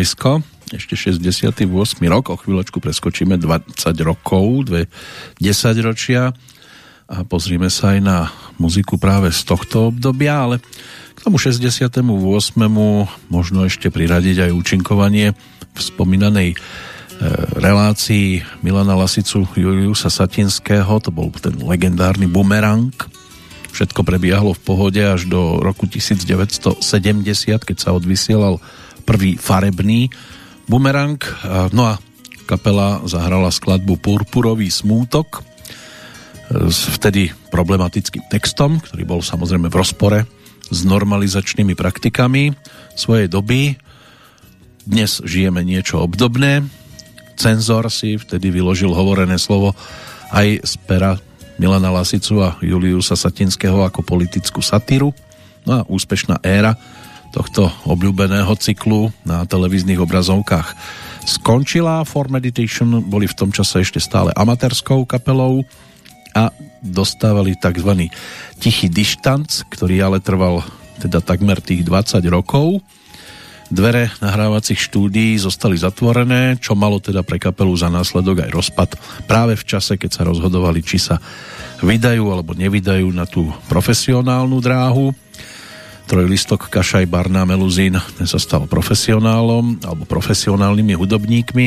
Ťa, javisko. Ešte 68. rok, o chvíľočku preskočíme 20 rokov, dve 10 ročia a pozrime sa aj na muziku práve z tohto obdobia, ale k tomu 68. možno ešte priradiť aj účinkovanie v spomínanej e, relácii Milana Lasicu Juliusa Satinského, to bol ten legendárny bumerang, Všetko prebiehalo v pohode až do roku 1970, keď sa odvysielal prvý farebný bumerang. No a kapela zahrala skladbu Purpurový smútok s vtedy problematickým textom, ktorý bol samozrejme v rozpore s normalizačnými praktikami svojej doby. Dnes žijeme niečo obdobné. Cenzor si vtedy vyložil hovorené slovo aj z pera Milana Lasicu a Juliusa Satinského ako politickú satíru. No a úspešná éra tohto obľúbeného cyklu na televíznych obrazovkách skončila. For Meditation boli v tom čase ešte stále amatérskou kapelou a dostávali tzv. tichý dištanc, ktorý ale trval teda takmer tých 20 rokov Dvere nahrávacích štúdií zostali zatvorené, čo malo teda pre kapelu za následok aj rozpad práve v čase, keď sa rozhodovali, či sa vydajú alebo nevydajú na tú profesionálnu dráhu. Trojlistok Kašaj Barná Meluzín ten sa stal profesionálom alebo profesionálnymi hudobníkmi.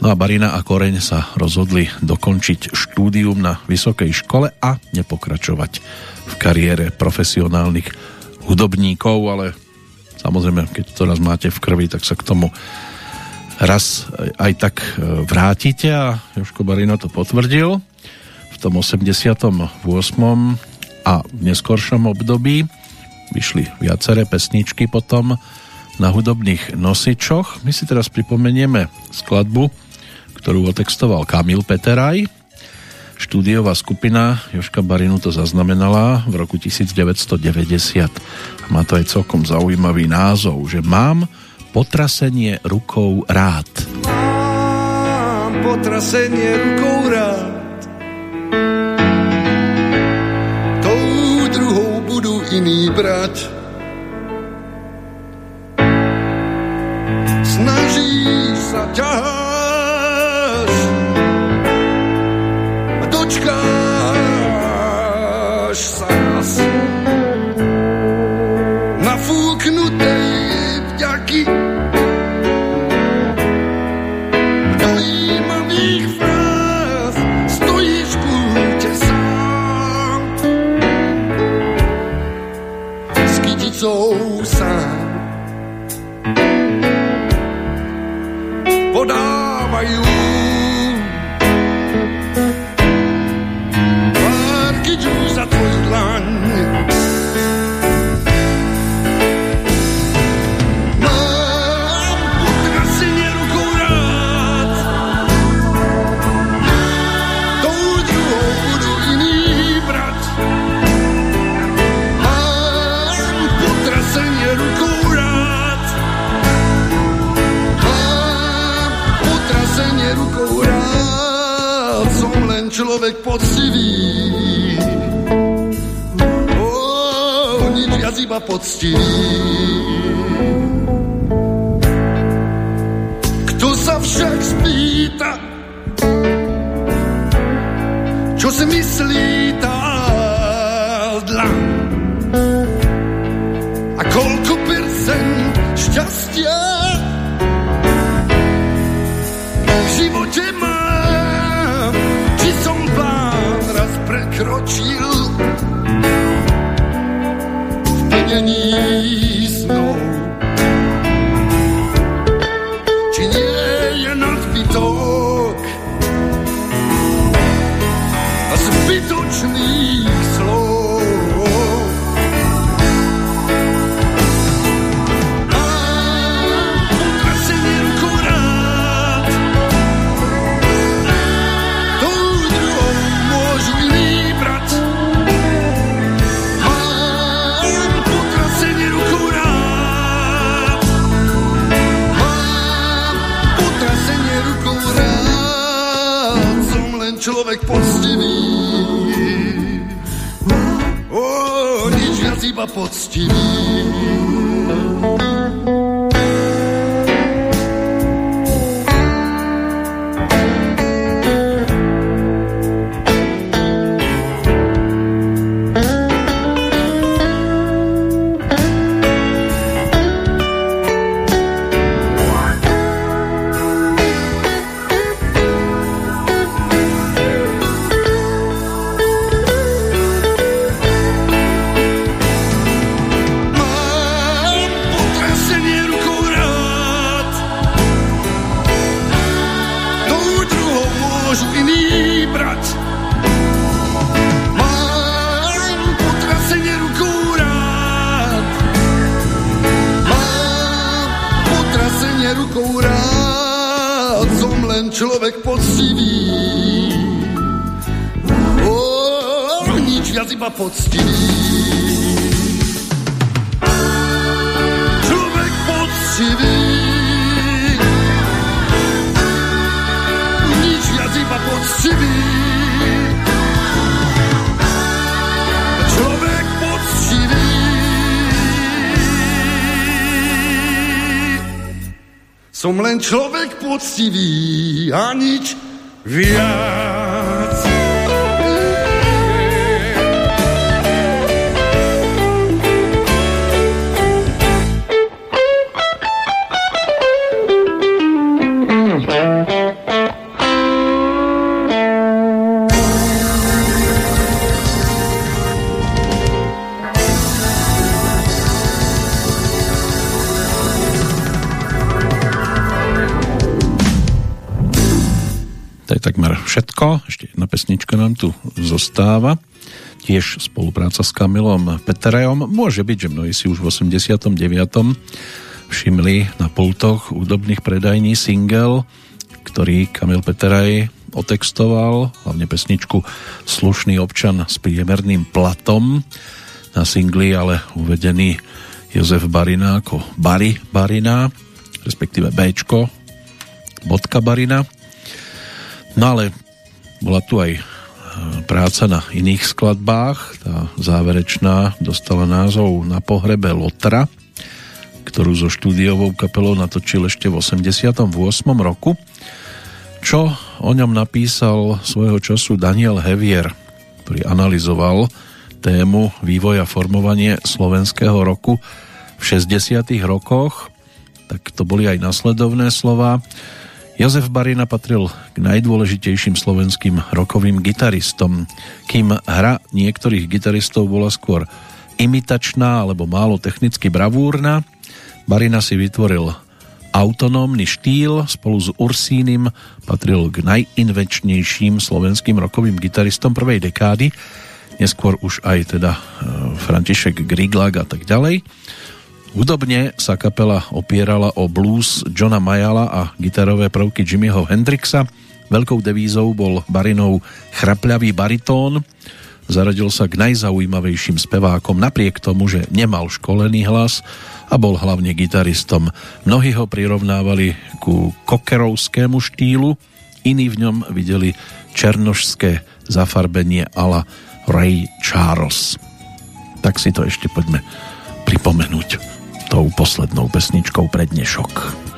No a Barina a Koreň sa rozhodli dokončiť štúdium na vysokej škole a nepokračovať v kariére profesionálnych hudobníkov, ale Samozrejme, keď to raz máte v krvi, tak sa k tomu raz aj tak e, vrátite a Joško Barino to potvrdil v tom 88. a v neskoršom období vyšli viaceré pesničky potom na hudobných nosičoch. My si teraz pripomenieme skladbu, ktorú otextoval Kamil Peteraj. Štúdiová skupina Joška Barinu to zaznamenala v roku 1990 má to aj celkom zaujímavý názov, že mám potrasenie rukou rád.
Mám potrasenie rukou rád. Iný brať. Snaží sa ťaháš a dočkáš sa človek iba poctivý. Kto sa však spýta, čo si myslí tá v plnení poctivý. Poctivý a nič viac.
Všetko. Ešte jedna pesnička nám tu zostáva. Tiež spolupráca s Kamilom Peterajom. Môže byť, že mnohí si už v 89. všimli na pultoch údobných predajní single, ktorý Kamil Peteraj otextoval, hlavne pesničku Slušný občan s priemerným platom. Na singli ale uvedený Jozef Barina ako Bary Barina, respektíve Bčko, bodka Barina No ale bola tu aj e, práca na iných skladbách. Tá záverečná dostala názov Na pohrebe Lotra, ktorú so štúdiovou kapelou natočil ešte v 88. roku. Čo o ňom napísal svojho času Daniel Hevier, ktorý analyzoval tému vývoja formovanie slovenského roku v 60. rokoch, tak to boli aj nasledovné slova. Jozef Barina patril k najdôležitejším slovenským rokovým gitaristom, kým hra niektorých gitaristov bola skôr imitačná alebo málo technicky bravúrna, Barina si vytvoril autonómny štýl, spolu s Ursínim patril k najinvečnejším slovenským rokovým gitaristom prvej dekády, neskôr už aj teda e, František Griglag a tak ďalej. Hudobne sa kapela opierala o blues Johna Mayala a gitarové prvky Jimmyho Hendrixa. Veľkou devízou bol Barinov chrapľavý baritón. Zaradil sa k najzaujímavejším spevákom napriek tomu, že nemal školený hlas a bol hlavne gitaristom. Mnohí ho prirovnávali ku kokerovskému štýlu, iní v ňom videli černošské zafarbenie ala Ray Charles. Tak si to ešte poďme pripomenúť tou poslednou pesničkou pre dnešok.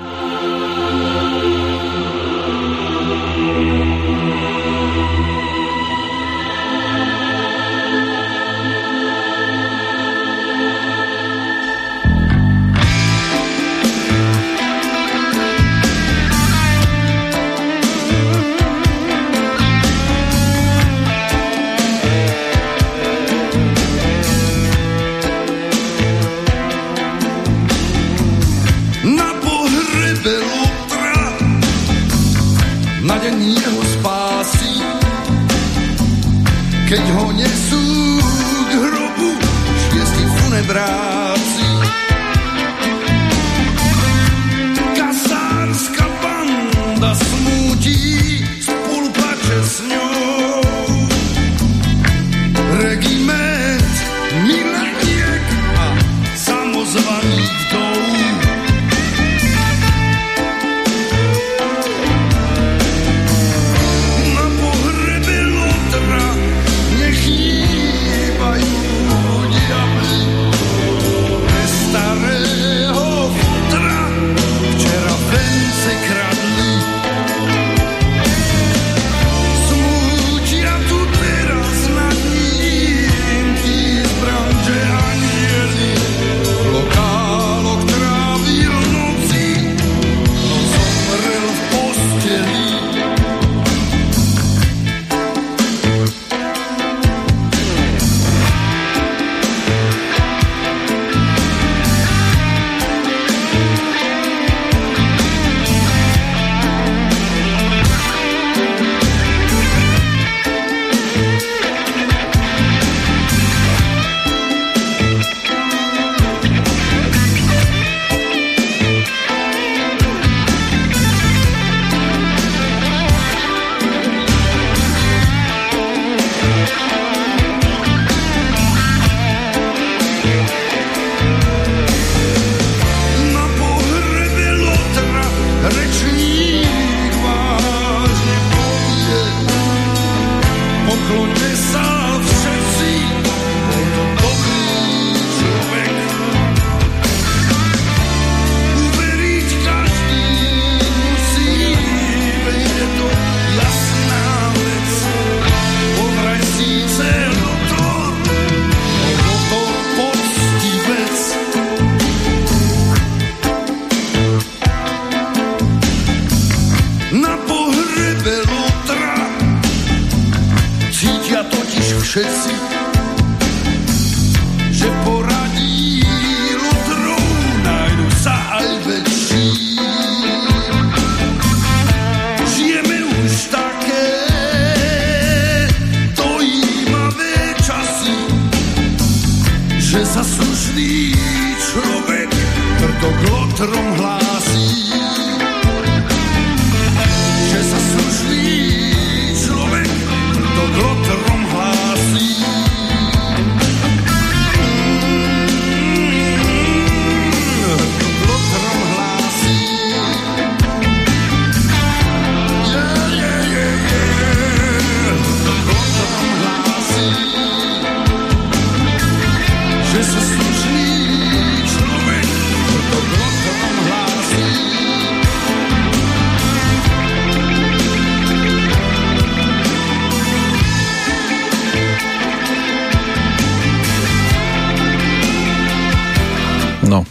totiž všetci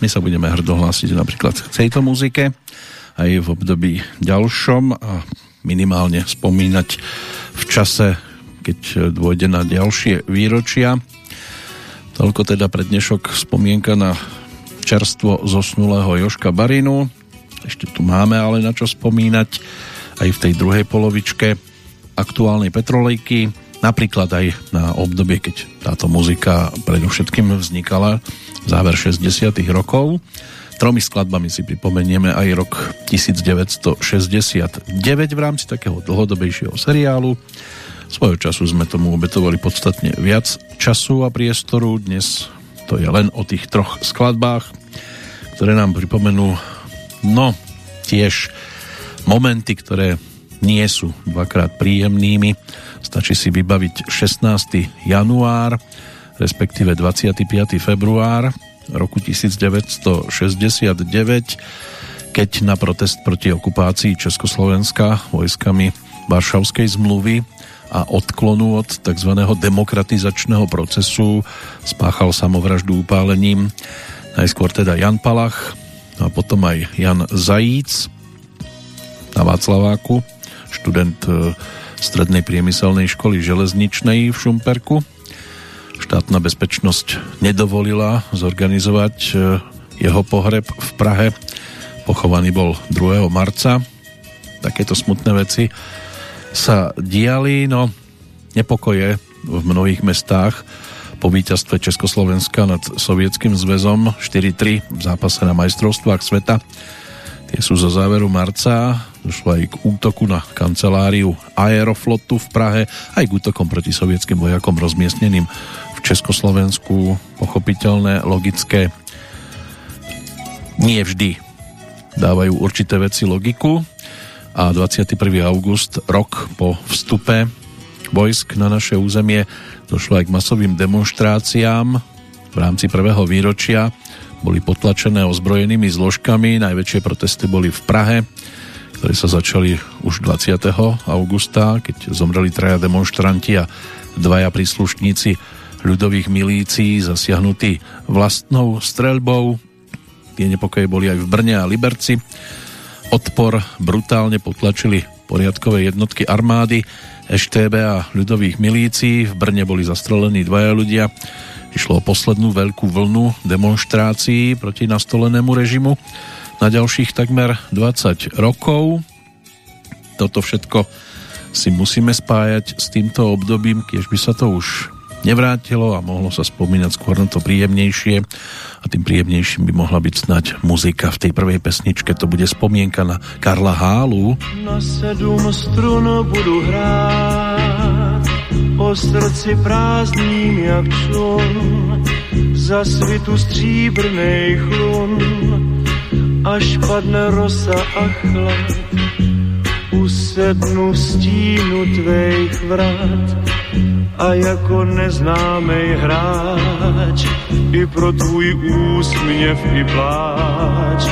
my sa budeme hrdo hlásiť napríklad k tejto muzike aj v období ďalšom a minimálne spomínať v čase, keď dôjde na ďalšie výročia. Toľko teda pre dnešok spomienka na čerstvo zosnulého Joška Barinu. Ešte tu máme ale na čo spomínať aj v tej druhej polovičke aktuálnej petrolejky, napríklad aj na obdobie, keď táto muzika predovšetkým vznikala záver 60 rokov. Tromi skladbami si pripomenieme aj rok 1969 v rámci takého dlhodobejšieho seriálu. Svojho času sme tomu obetovali podstatne viac času a priestoru. Dnes to je len o tých troch skladbách, ktoré nám pripomenú no tiež momenty, ktoré nie sú dvakrát príjemnými. Stačí si vybaviť 16. január, respektíve 25. február roku 1969, keď na protest proti okupácii Československa vojskami Varšavskej zmluvy a odklonu od tzv. demokratizačného procesu spáchal samovraždu upálením najskôr teda Jan Palach a potom aj Jan Zajíc na Václaváku, študent e, Strednej priemyselnej školy železničnej v Šumperku. Štátna bezpečnosť nedovolila zorganizovať e, jeho pohreb v Prahe. Pochovaný bol 2. marca. Takéto smutné veci sa diali, no nepokoje v mnohých mestách po víťazstve Československa nad Sovietským zväzom 4-3 v zápase na majstrovstvách sveta. Tie sú zo záveru marca. Došlo aj k útoku na kanceláriu Aeroflotu v Prahe, aj k útokom proti sovietským vojakom rozmiestneným Československu. Pochopiteľné, logické. Nie vždy dávajú určité veci logiku. A 21. august, rok po vstupe vojsk na naše územie, došlo aj k masovým demonstráciám v rámci prvého výročia. Boli potlačené ozbrojenými zložkami, najväčšie protesty boli v Prahe, ktoré sa začali už 20. augusta, keď zomreli traja demonstranti a dvaja príslušníci ľudových milícií zasiahnutí vlastnou streľbou. Tie nepokoje boli aj v Brne a Liberci. Odpor brutálne potlačili poriadkové jednotky armády, EŠTB a ľudových milícií. V Brne boli zastrelení dvaja ľudia. Išlo o poslednú veľkú vlnu demonstrácií proti nastolenému režimu na ďalších takmer 20 rokov. Toto všetko si musíme spájať s týmto obdobím, keď by sa to už nevrátilo a mohlo sa spomínať skôr na to príjemnejšie. A tým príjemnejším by mohla byť snať muzika v tej prvej pesničke. To bude spomienka na Karla Hálu.
Na sedm strun budu hrát o srdci prázdným jak člun za svitu stříbrnej chlun. Až padne rosa a chlad usednu v stínu tvejch vrat a jako neznámej hráč i pro tvůj úsměv i pláč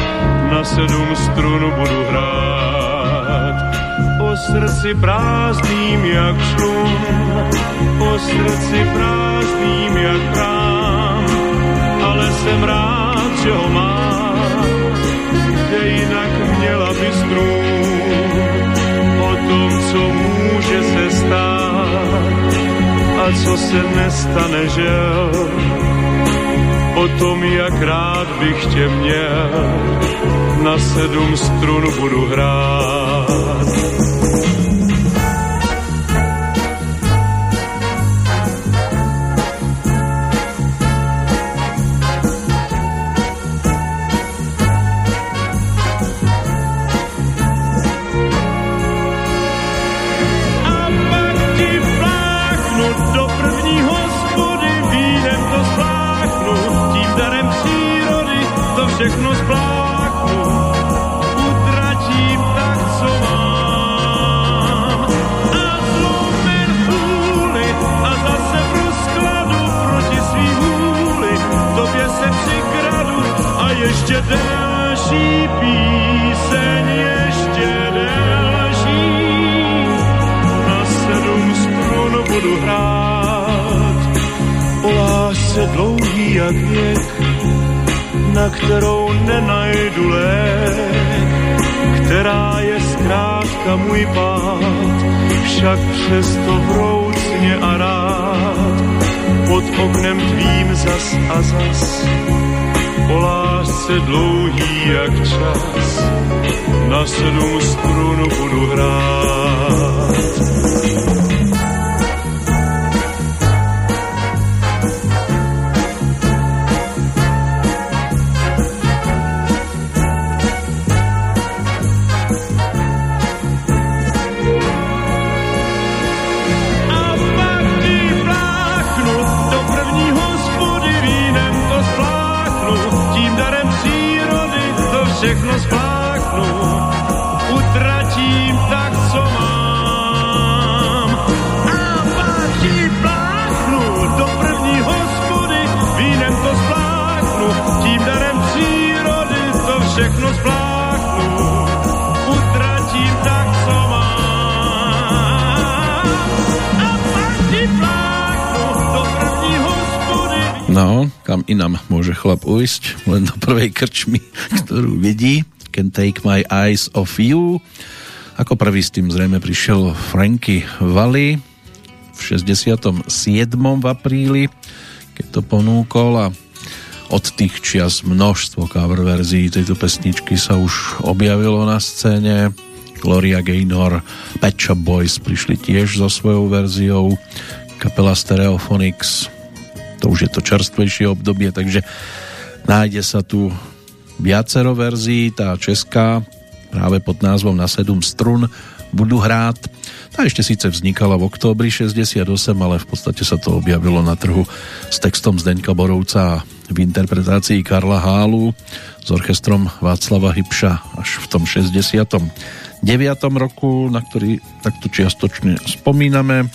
na sedm strun budu hrát. O srdci prázdným jak člun, o srdci prázdným jak prám, ale jsem rád, že ho mám, kde jinak měla by snůť o tom, co může se stát co se nestane, žel. O tom, jak rád bych tě měl, na sedm strun budu hrát. Kterou nenajdu lék, která je zkrátka můj pád, však přesto vroucně a rád, pod oknem tvým zas a zas, o lásce dlouhý jak čas, na sedm strun budu hrát.
Ujsť, len do prvej krčmy, ktorú vidí. Can take my eyes off you. Ako prvý s tým zrejme prišiel Franky Valli v 67. v apríli, keď to ponúkol a od tých čias množstvo cover verzií tejto pesničky sa už objavilo na scéne. Gloria Gaynor, Pet Shop Boys prišli tiež so svojou verziou, kapela Stereophonics, to už je to čerstvejšie obdobie, takže nájde sa tu viacero verzií, tá česká práve pod názvom Na 7 strun budú hrát. Tá ešte síce vznikala v októbri 68, ale v podstate sa to objavilo na trhu s textom Zdeňka Borovca v interpretácii Karla Hálu s orchestrom Václava Hybša až v tom 69. roku, na ktorý takto čiastočne spomíname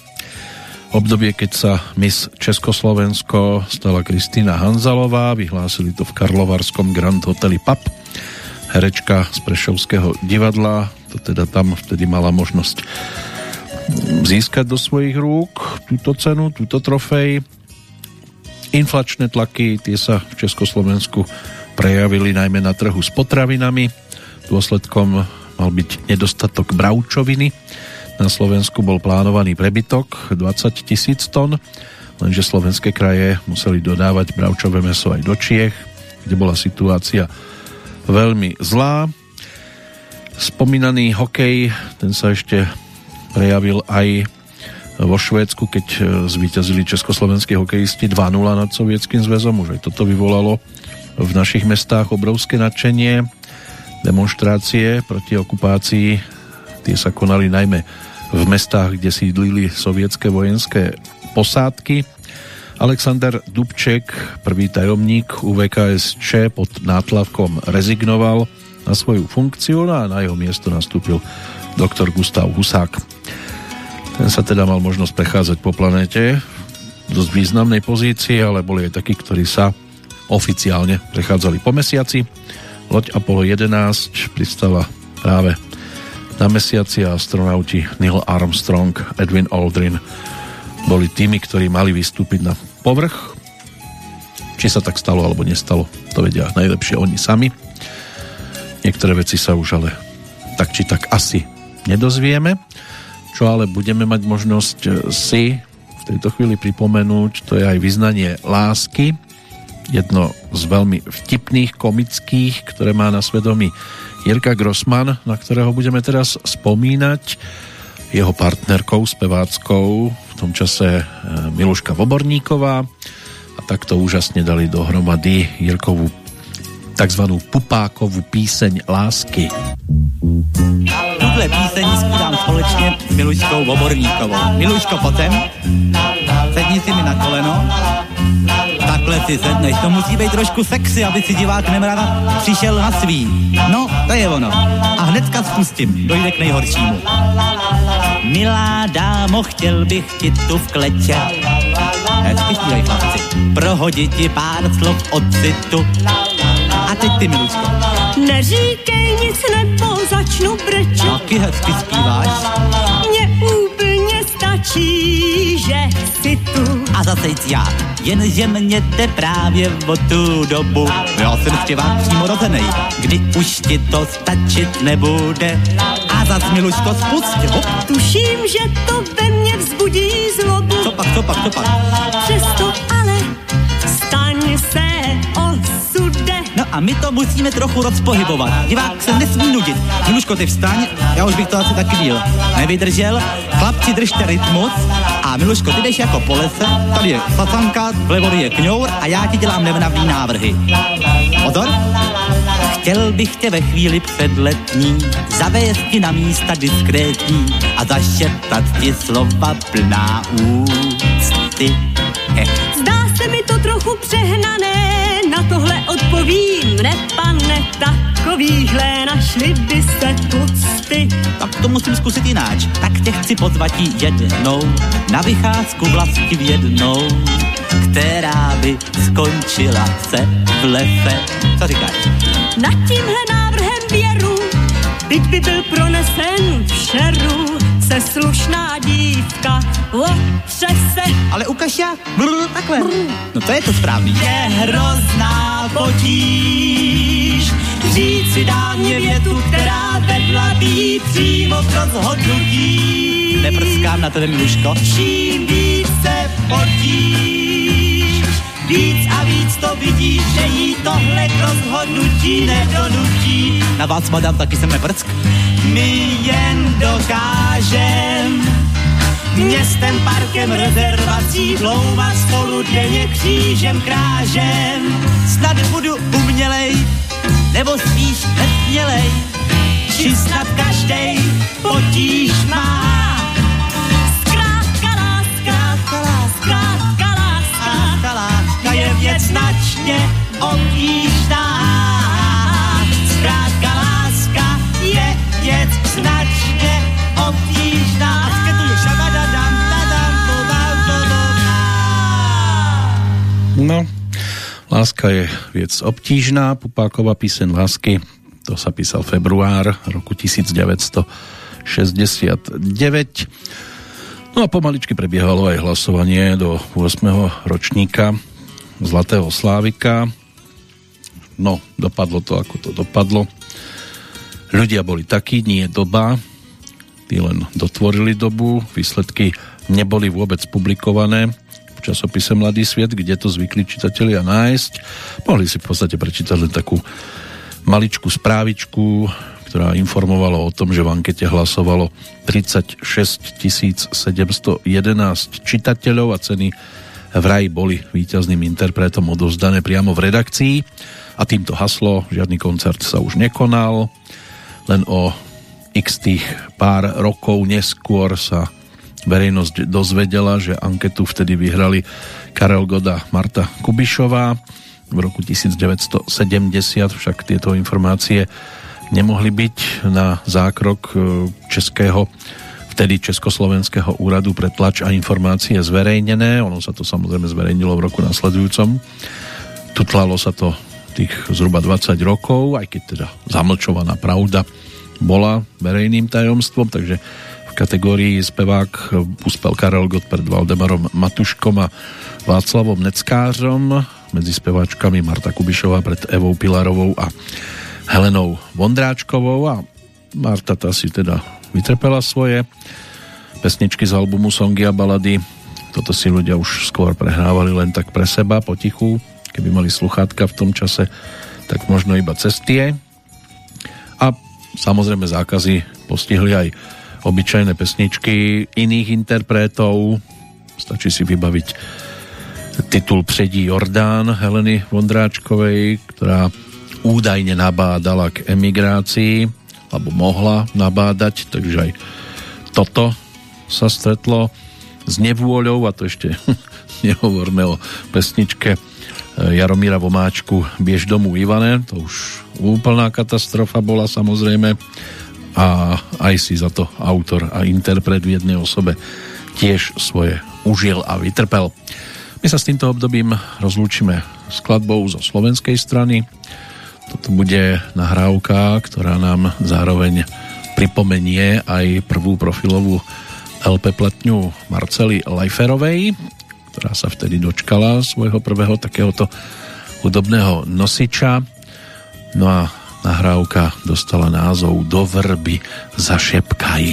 obdobie, keď sa Miss Československo stala Kristýna Hanzalová, vyhlásili to v Karlovarskom Grand Hoteli PAP. Herečka z Prešovského divadla, to teda tam vtedy mala možnosť získať do svojich rúk túto cenu, túto trofej. Inflačné tlaky, tie sa v Československu prejavili najmä na trhu s potravinami. Dôsledkom mal byť nedostatok bravčoviny, na Slovensku bol plánovaný prebytok 20 tisíc tón, lenže slovenské kraje museli dodávať bravčové meso aj do Čiech, kde bola situácia veľmi zlá. Spomínaný hokej, ten sa ešte prejavil aj vo Švédsku, keď e, zvíťazili československí hokejisti 2-0 nad Sovietským zväzom. Už aj toto vyvolalo v našich mestách obrovské nadšenie. Demonstrácie proti okupácii tie sa konali najmä v mestách, kde sídlili sovietské vojenské posádky. Alexander Dubček, prvý tajomník UVKSČ pod nátlakom rezignoval na svoju funkciu no a na jeho miesto nastúpil doktor Gustav Husák. Ten sa teda mal možnosť prechádzať po planete v dosť významnej pozícii, ale boli aj takí, ktorí sa oficiálne prechádzali po mesiaci. Loď Apollo 11 pristala práve na mesiaci a astronauti Neil Armstrong, Edwin Aldrin boli tými, ktorí mali vystúpiť na povrch. Či sa tak stalo alebo nestalo, to vedia najlepšie oni sami. Niektoré veci sa už ale tak či tak asi nedozvieme. Čo ale budeme mať možnosť si v tejto chvíli pripomenúť, to je aj vyznanie lásky, jedno z veľmi vtipných, komických, ktoré má na svedomí Jirka Grossman, na ktorého budeme teraz spomínať jeho partnerkou, speváckou, v tom čase e, Miluška Voborníková a takto úžasne dali dohromady Jirkovú tzv. pupákovú píseň lásky.
Tuhle píseň zpívám společně s Miluškou Voborníkovou. Miluško, potom sedni si mi na koleno, si sedneš, to musí být trošku sexy, aby si divák nemrada přišel na svý. No, to je ono. A hnedka spustím, dojde k nejhoršímu. Milá dámo, chtěl bych ti tu v kletě. Hezky zpívej, chlapci. Prohodit ti pár slov od citu. A teď ty, Miluško.
Neříkej nic nebo začnu brečet.
Taky hezky zpíváš.
Stačí, že si tu.
A zase já, jenže mě jde právě o tu dobu. Já jsem zpěvák přímo rozenej, kdy už ti to stačit nebude. A zas, Miluško, spust, hop.
Tuším, že to ve mně vzbudí zlobu.
Co pak, co pak, co pak?
Přesto
a my to musíme trochu rozpohybovat. Divák se nesmí nudit. Miluško, ty vstaň, já už bych to asi taky díl nevydržel. Chlapci, držte rytmus. A Miluško, ty jdeš jako po lese, tady je sasanka, vlevo je kňour a já ti dělám nevnavný návrhy. Pozor! Chtěl bych tě ve chvíli předletní zavést ti na místa diskrétní a zašeptat ti slova plná úcty.
Zdá se mi to trochu přehnané, odpovím, ne pane, takovýhle našli by se tucty.
Tak to musím zkusit jináč. Tak tě chci pozvat jednou na vycházku vlasti v jednou, která by skončila se v lese. Co říkáš?
Nad tímhle návrhem věru, byť by byl pronesen v šeru, se slušná dívka opře se.
Ale ukaž já. Brr, takhle. No to je to správný.
Je hrozná potíž, říct si dámě větu, která vedla by přímo k rozhodnutí.
Neprskám na tebe, Miluško.
Čím více potíž, víc a víc to vidíš, že jí tohle rozhodnutí nedonutí.
Na vás, madam, taky jsem neprsk.
My jen dokážem městem, parkem, rezervací dlouvat spolu denně křížem, krážem.
Snad budu umělej, nebo spíš nesmělej,
či snad každej potíž má. Věc značně obtížná. Zkrátka láska je věc značně obtížná.
No, láska je věc obtížná, Pupáková píseň lásky, to sa písal február roku 1969. No a pomaličky prebiehalo aj hlasovanie do 8. ročníka Zlatého Slávika. No, dopadlo to, ako to dopadlo. Ľudia boli takí, nie doba. Tí len dotvorili dobu, výsledky neboli vôbec publikované v časopise Mladý sviet, kde to zvykli čitatelia nájsť. Mohli si v podstate prečítať len takú maličku správičku, ktorá informovala o tom, že v ankete hlasovalo 36 711 čitateľov a ceny vraj boli víťazným interpretom odovzdané priamo v redakcii a týmto haslo, žiadny koncert sa už nekonal, len o x tých pár rokov neskôr sa verejnosť dozvedela, že anketu vtedy vyhrali Karel Goda Marta Kubišová. V roku 1970 však tieto informácie nemohli byť na zákrok českého vtedy Československého úradu pre tlač a informácie zverejnené. Ono sa to samozrejme zverejnilo v roku nasledujúcom. Tutlalo sa to tých zhruba 20 rokov, aj keď teda zamlčovaná pravda bola verejným tajomstvom, takže v kategórii spevák uspel Karel Gott pred Valdemarom Matuškom a Václavom Neckářom, medzi speváčkami Marta Kubišová pred Evou Pilarovou a Helenou Vondráčkovou a Marta tá si teda vytrpela svoje pesničky z albumu Songy a balady
toto si ľudia už skôr prehrávali len tak pre seba, potichu, keby mali sluchátka v tom čase, tak možno iba cestie. A samozrejme zákazy postihli aj obyčajné pesničky iných interpretov. Stačí si vybaviť titul Předí Jordán Heleny Vondráčkovej, ktorá údajne nabádala k emigrácii, alebo mohla nabádať, takže aj toto sa stretlo s nevôľou, a to ešte *laughs* nehovorme o pesničke e, Jaromíra Vomáčku Biež domu Ivane, to už úplná katastrofa bola samozrejme a aj si za to autor a interpret v jednej osobe tiež svoje užil a vytrpel. My sa s týmto obdobím rozlúčime skladbou zo slovenskej strany. Toto bude nahrávka, ktorá nám zároveň pripomenie aj prvú profilovú LP platňu Marcely Leiferovej, ktorá sa vtedy dočkala svojho prvého takéhoto hudobného nosiča. No a nahrávka dostala názov Do vrby zašepkaj.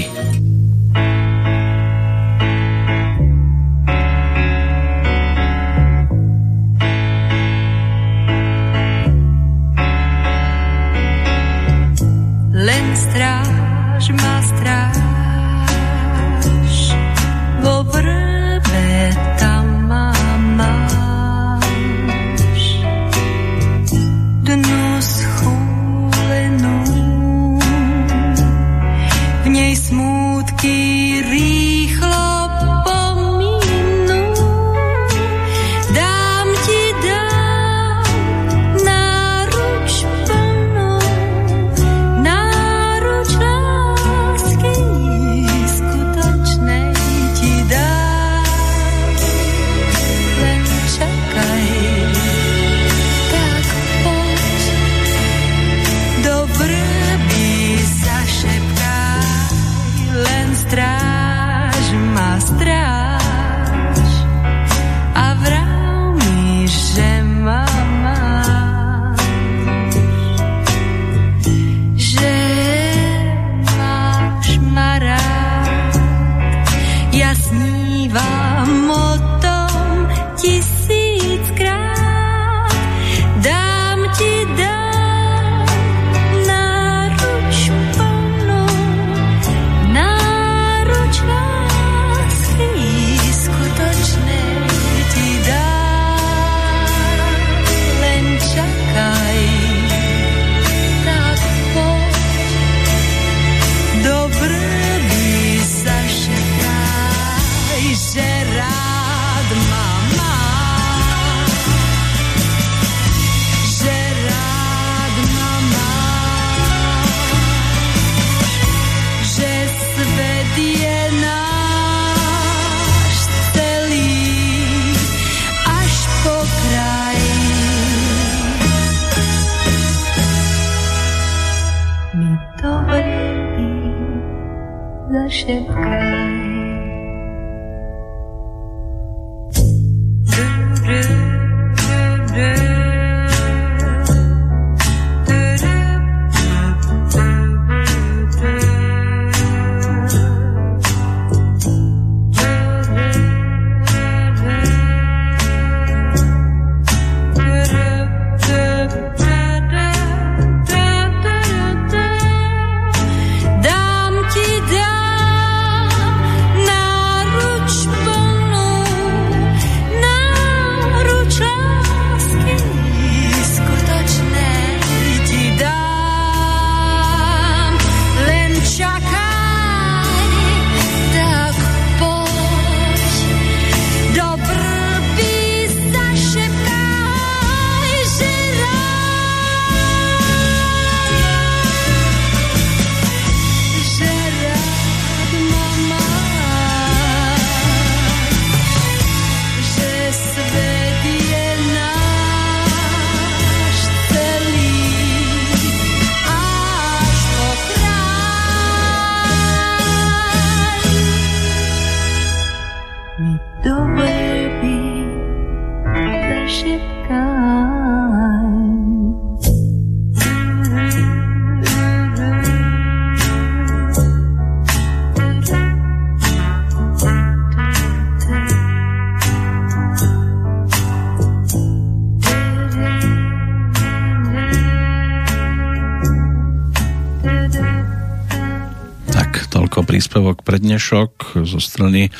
Príspevok prednešok zo strany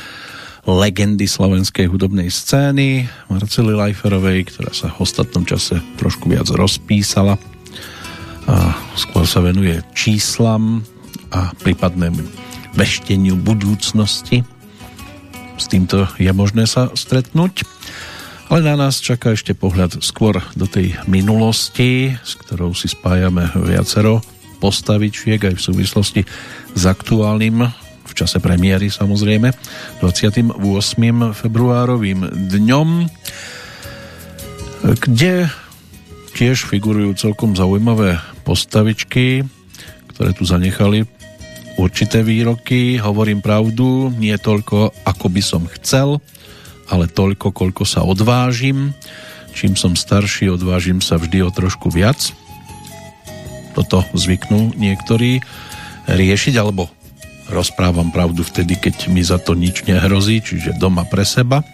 legendy slovenskej hudobnej scény Marcely Lajferovej, ktorá sa v ostatnom čase trošku viac rozpísala a skôr sa venuje číslam a prípadnému vešteniu budúcnosti. S týmto je možné sa stretnúť. Ale na nás čaká ešte pohľad skôr do tej minulosti, s ktorou si spájame viacero postavičiek aj v súvislosti s aktuálnym v čase premiéry samozrejme 28. februárovým dňom kde tiež figurujú celkom zaujímavé postavičky, ktoré tu zanechali určité výroky. Hovorím pravdu, nie toľko, ako by som chcel, ale toľko, koľko sa odvážim. Čím som starší, odvážim sa vždy o trošku viac. Toto zvyknú niektorí riešiť, alebo rozprávam pravdu vtedy, keď mi za to nič nehrozí, čiže doma pre seba.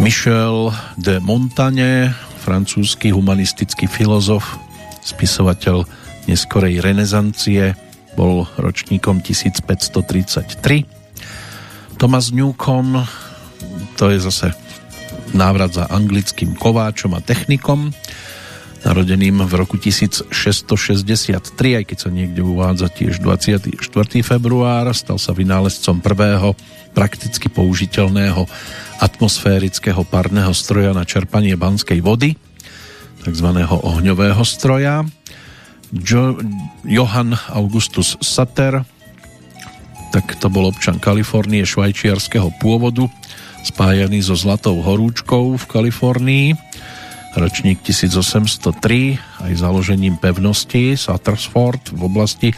Michel de Montagne, francúzsky humanistický filozof, spisovateľ neskorej renesancie, bol ročníkom 1533. Thomas Newcomb, to je zase návrat za anglickým kováčom a technikom, narodeným v roku 1663, aj keď sa niekde uvádza tiež 24. február, stal sa vynálezcom prvého prakticky použiteľného atmosférického parného stroja na čerpanie banskej vody, takzvaného ohňového stroja. Jo- Johann Augustus Satter, tak to bol občan Kalifornie švajčiarského pôvodu, spájaný so Zlatou horúčkou v Kalifornii, ročník 1803, aj založením pevnosti Suttersford v oblasti,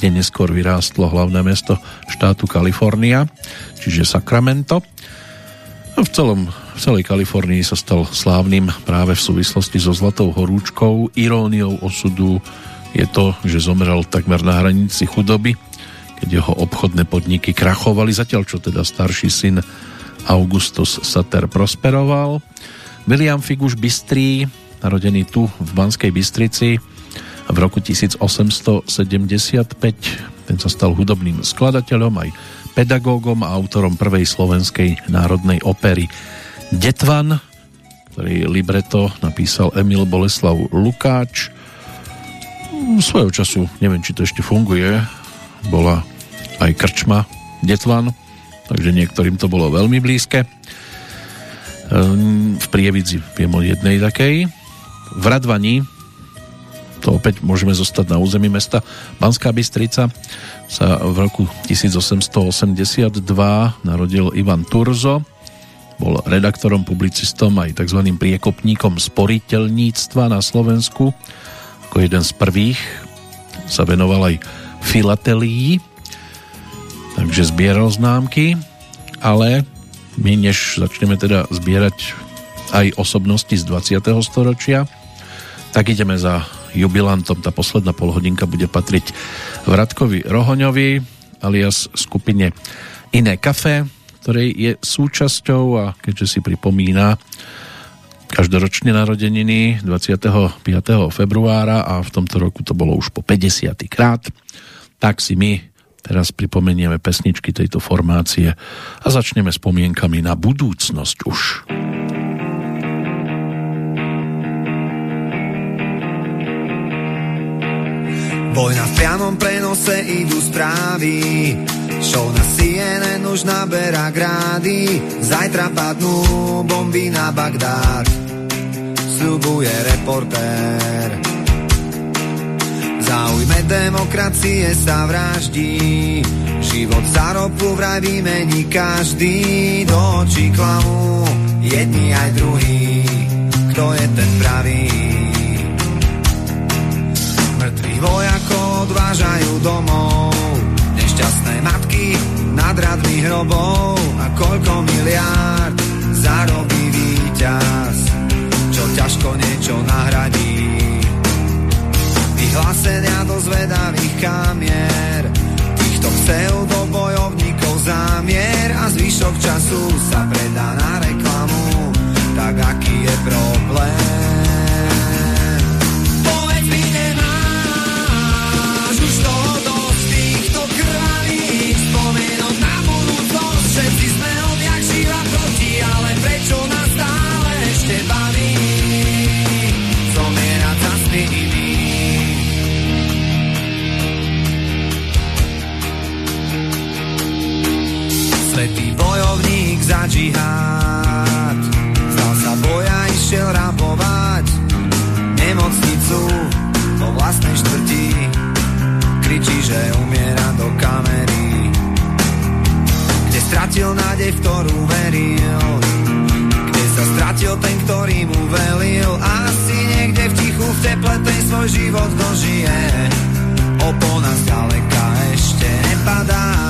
kde neskôr vyrástlo hlavné mesto štátu Kalifornia, čiže Sacramento. A v, celom, v celej Kalifornii sa stal slávnym práve v súvislosti so Zlatou horúčkou. Iróniou osudu je to, že zomrel takmer na hranici chudoby, keď jeho obchodné podniky krachovali, zatiaľ čo teda starší syn Augustus Sater prosperoval. William Figuš Bystrý, narodený tu v Banskej Bystrici v roku 1875, ten sa stal hudobným skladateľom aj pedagógom a autorom prvej slovenskej národnej opery Detvan, ktorý libreto napísal Emil Boleslav Lukáč. Svojho času, neviem, či to ešte funguje, bola aj krčma Detvan, takže niektorým to bolo veľmi blízke. Ehm, v Prievidzi viem o jednej takej. V Radvani, to opäť môžeme zostať na území mesta Banská Bystrica, sa v roku 1882 narodil Ivan Turzo, bol redaktorom, publicistom aj tzv. priekopníkom sporiteľníctva na Slovensku. Ako jeden z prvých sa venoval aj filatelii, takže zbieral známky, ale my než začneme teda zbierať aj osobnosti z 20. storočia, tak ideme za jubilantom. Tá posledná polhodinka bude patriť Vratkovi Rohoňovi alias skupine Iné kafe, ktorej je súčasťou a keďže si pripomína každoročne narodeniny 25. februára a v tomto roku to bolo už po 50. krát, tak si my teraz pripomenieme pesničky tejto formácie a začneme spomienkami na budúcnosť už.
Vojna v priamom prenose idú správy. Show na CNN už naberá grády. Zajtra padnú bomby na Bagdád. Sľubuje reportér Záujme demokracie sa vraždí. Život za ropu vraj vymení každý. Do očí klamú jedni aj druhý Kto je ten pravý? Mŕtvi vojakov odvážajú domov. Nešťastné matky nad radmi hrobov. A koľko miliárd zarobí víťaz? Čo ťažko niečo nahradí Vyhlásenia do zvedavých kamier. Týchto pseudobojovníkov zámier A zvyšok času sa predá na reklamu. Tak aký je problém džihad. Zdal sa boja, išiel rabovať Nemocnicu vo vlastnej štvrti. Kričí, že umiera do kamery. Kde stratil nádej, ktorú veril. Kde sa stratil ten, ktorý mu velil. Asi niekde v tichu, v teple ten svoj život dožije. Opona zďaleka ešte nepadá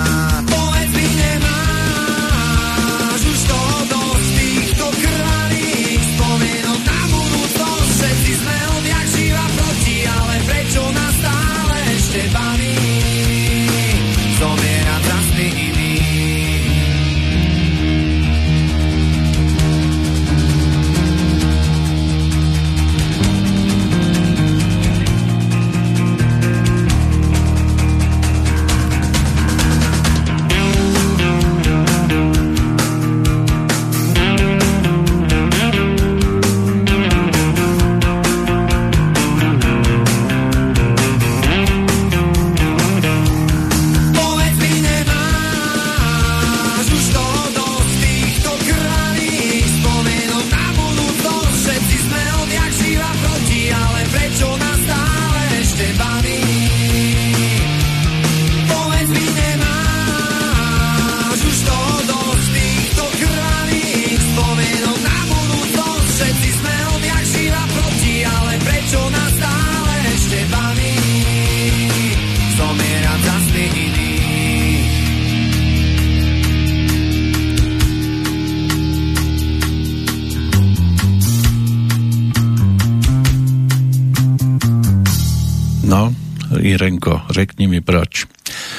Irenko, řekni mi proč.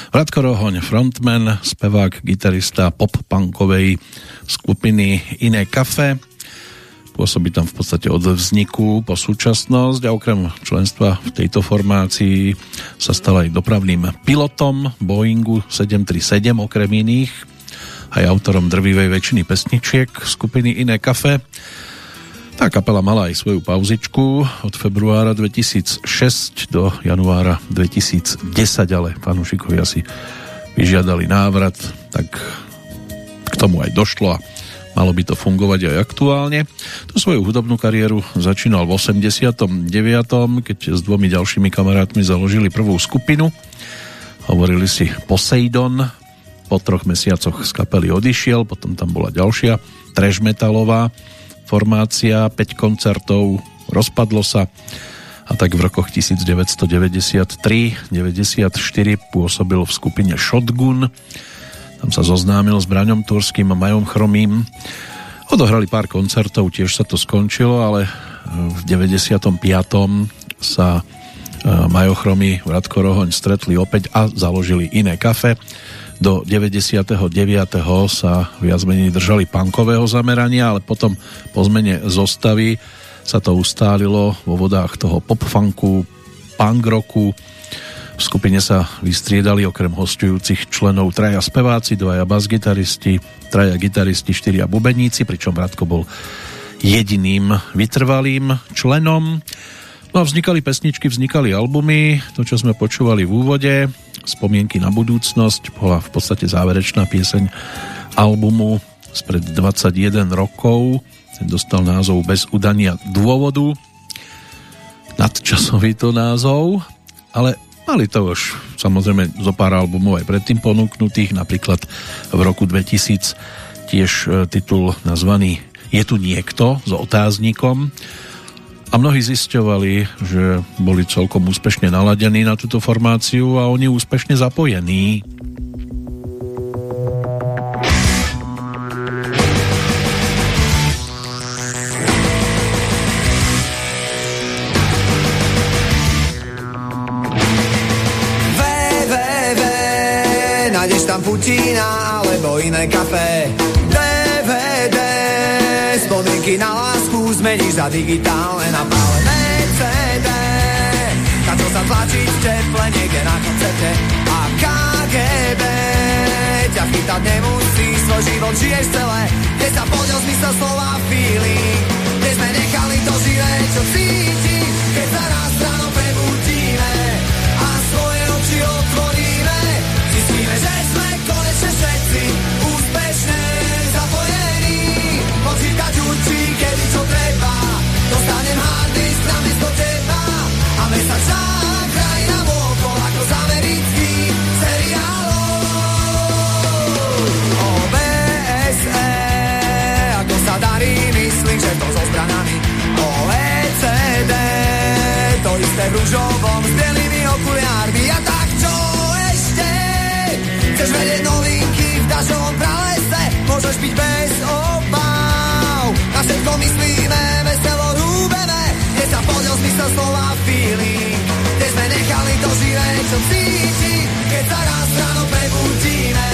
Vratko Rohoň, frontman, spevák, gitarista pop-punkovej skupiny Iné kafe. Pôsobí tam v podstate od vzniku po súčasnosť a okrem členstva v tejto formácii sa stal aj dopravným pilotom Boeingu 737 okrem iných aj autorom drvivej väčšiny pesničiek skupiny Iné kafe. Tá kapela mala aj svoju pauzičku od februára 2006 do januára 2010, ale fanúšikovia si vyžiadali návrat, tak k tomu aj došlo a malo by to fungovať aj aktuálne. Tu svoju hudobnú kariéru začínal v 89., keď s dvomi ďalšími kamarátmi založili prvú skupinu. Hovorili si Poseidon, po troch mesiacoch z kapely odišiel, potom tam bola ďalšia trash metalová formácia, 5 koncertov, rozpadlo sa a tak v rokoch 1993-94 pôsobil v skupine Shotgun. Tam sa zoznámil s Braňom Turským a Majom Chromým. Odohrali pár koncertov, tiež sa to skončilo, ale v 95. sa Majo Chromy, Vratko Rohoň stretli opäť a založili iné kafe. Do 99. sa viac menej držali punkového zamerania, ale potom po zmene zostavy sa to ustálilo vo vodách toho pop-funku, punk roku. V skupine sa vystriedali okrem hostujúcich členov traja speváci, dvaja basgitaristi, traja gitaristi, štyria bubeníci, pričom Vratko bol jediným vytrvalým členom. No a vznikali pesničky, vznikali albumy, to čo sme počúvali v úvode, Spomienky na budúcnosť, bola v podstate záverečná pieseň albumu spred 21 rokov, ten dostal názov Bez udania dôvodu, nadčasový to názov, ale mali to už samozrejme zo pár albumov aj predtým ponúknutých, napríklad v roku 2000 tiež titul nazvaný Je tu niekto s otáznikom, a mnohí zisťovali, že boli celkom úspešne naladení na túto formáciu a oni úspešne zapojení.
nájdeš tam Putina alebo iné kafe. DVD, spomienky na zmeníš za digitálne napálené CD. Na čo sa tlačiť v teple niekde na koncerte a KGB ťa chytať nemusí, svoj život žiješ celé, kde sa podiel zmysel slova feeling, kde sme nechali to živé, čo cíti, keď sa raz ráno prebudíme a svoje oči otvoríme, zistíme, že sme konečne všetci úspešne zapojení kedy čo treba Dostanem hard disk namiesto teba A mesačná krajina vôkol ako z americký seriálov OBSE. Ako sa darí, myslím, že to so stranami O ECD To isté v rúžovom s bielými okuliármi A tak čo ešte? Chceš vedieť novinky v dažovom pralese? Môžeš byť bez obav Všetko myslíme, veselo rúbeme Kde sa podľa zmysel slova feeling Kde sme nechali to živé, čo cíti Keď sa raz ráno prebudíme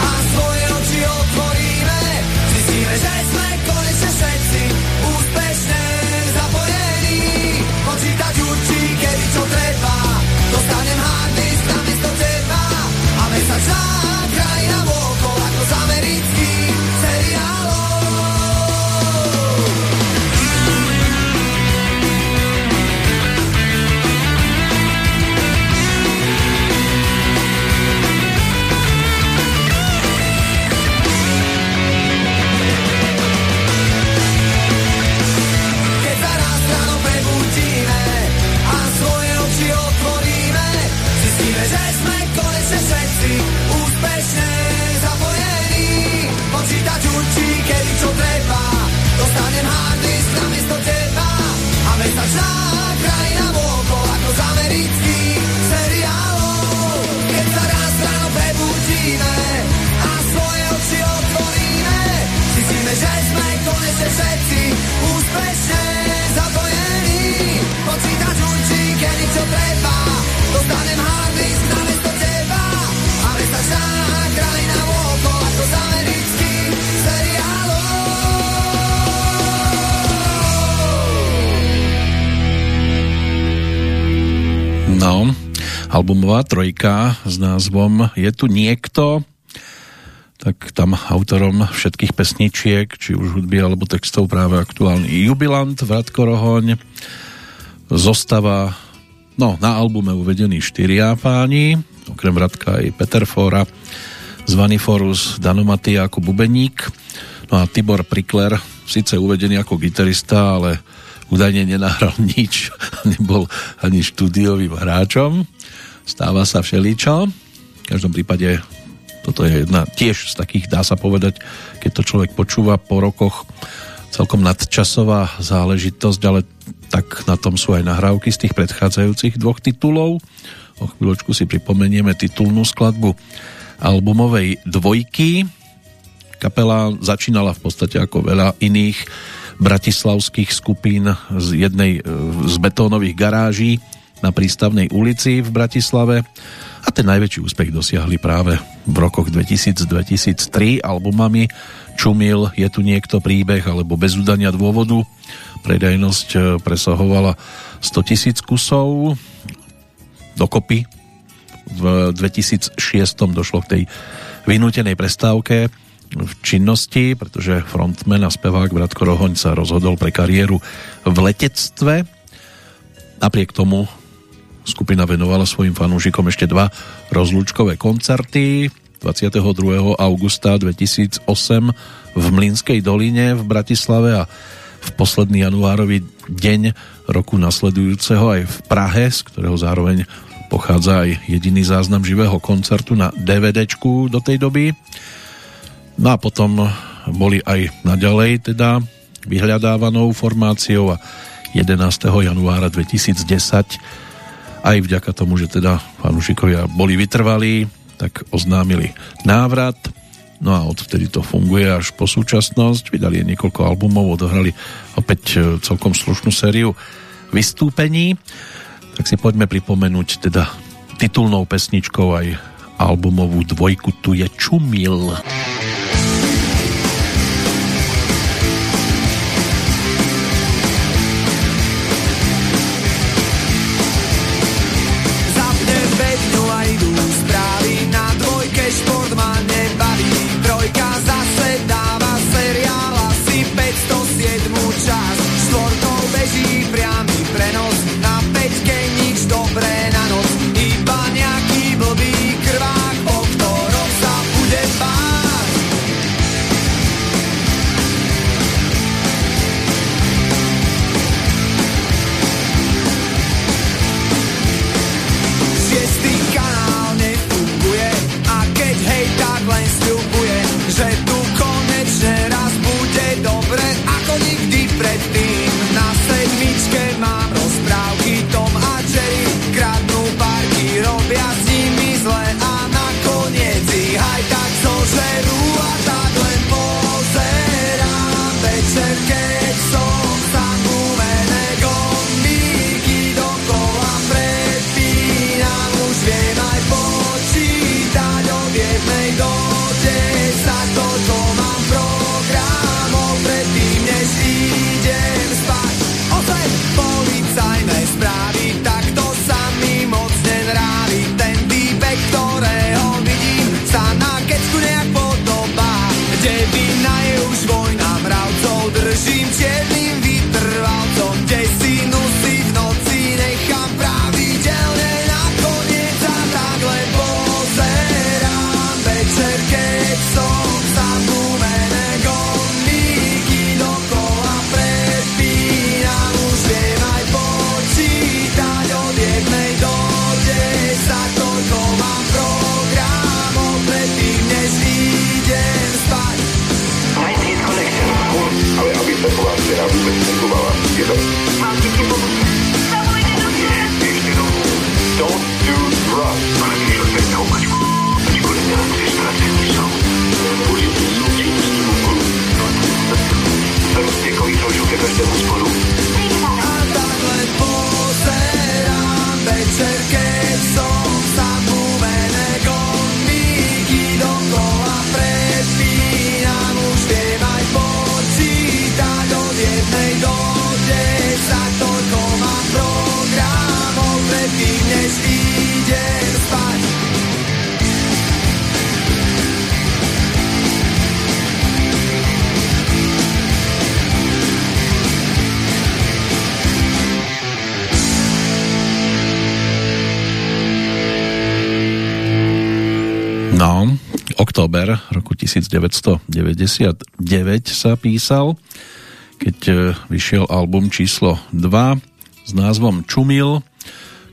A svoje oči otvoríme. Zistíme, že sme konečne všetci
albumová trojka s názvom Je tu niekto, tak tam autorom všetkých pesničiek, či už hudby alebo textov práve aktuálny jubilant Vratko Rohoň. Zostava, no na albume uvedení štyria páni, okrem Vratka aj Peter Fora, zvaný Forus, Danomaty ako bubeník, no a Tibor Prikler, síce uvedený ako gitarista, ale údajne nenahral *laughs* nič, nebol ani štúdiovým hráčom. Stáva sa všeličo. V každom prípade toto je jedna tiež z takých, dá sa povedať, keď to človek počúva po rokoch, celkom nadčasová záležitosť, ale tak na tom sú aj nahrávky z tých predchádzajúcich dvoch titulov. O chvíľočku si pripomenieme titulnú skladbu albumovej dvojky. Kapela začínala v podstate ako veľa iných bratislavských skupín z jednej e, z betónových garáží na prístavnej ulici v Bratislave a ten najväčší úspech dosiahli práve v rokoch 2000-2003 albumami Čumil, Je tu niekto príbeh alebo Bez udania dôvodu. Predajnosť e, presahovala 100 tisíc kusov. Dokopy v 2006 došlo k tej vynútenej prestávke v činnosti, pretože frontman a spevák Bratko Rohoň sa rozhodol pre kariéru v letectve. Napriek tomu skupina venovala svojim fanúšikom ešte dva rozlúčkové koncerty 22. augusta 2008 v Mlínskej doline v Bratislave a v posledný januárový deň roku nasledujúceho aj v Prahe, z ktorého zároveň pochádza aj jediný záznam živého koncertu na DVDčku do tej doby. No a potom boli aj naďalej teda vyhľadávanou formáciou a 11. januára 2010 aj vďaka tomu, že teda fanúšikovia boli vytrvalí, tak oznámili návrat. No a odvtedy to funguje až po súčasnosť. Vydali niekoľko albumov, odohrali opäť e, celkom slušnú sériu vystúpení. Tak si poďme pripomenúť teda titulnou pesničkou aj albumovú dvojku Tu je Čumil.
Zapnem
október roku 1999 sa písal, keď e, vyšiel album číslo 2 s názvom Čumil.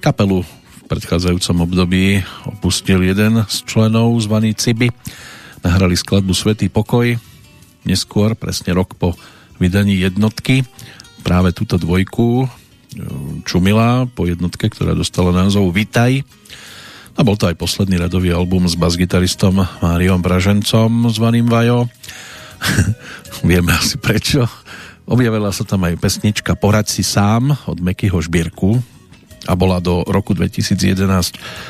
Kapelu v predchádzajúcom období opustil jeden z členov zvaný Ciby. Nahrali skladbu Svetý pokoj, neskôr, presne rok po vydaní jednotky, práve túto dvojku e, Čumila po jednotke, ktorá dostala názov Vitaj a bol to aj posledný radový album s basgitaristom Máriom Bražencom zvaným Vajo. *laughs* Vieme asi prečo. Objavila sa tam aj pesnička Porad si sám od Mekyho Žbírku a bola do roku 2011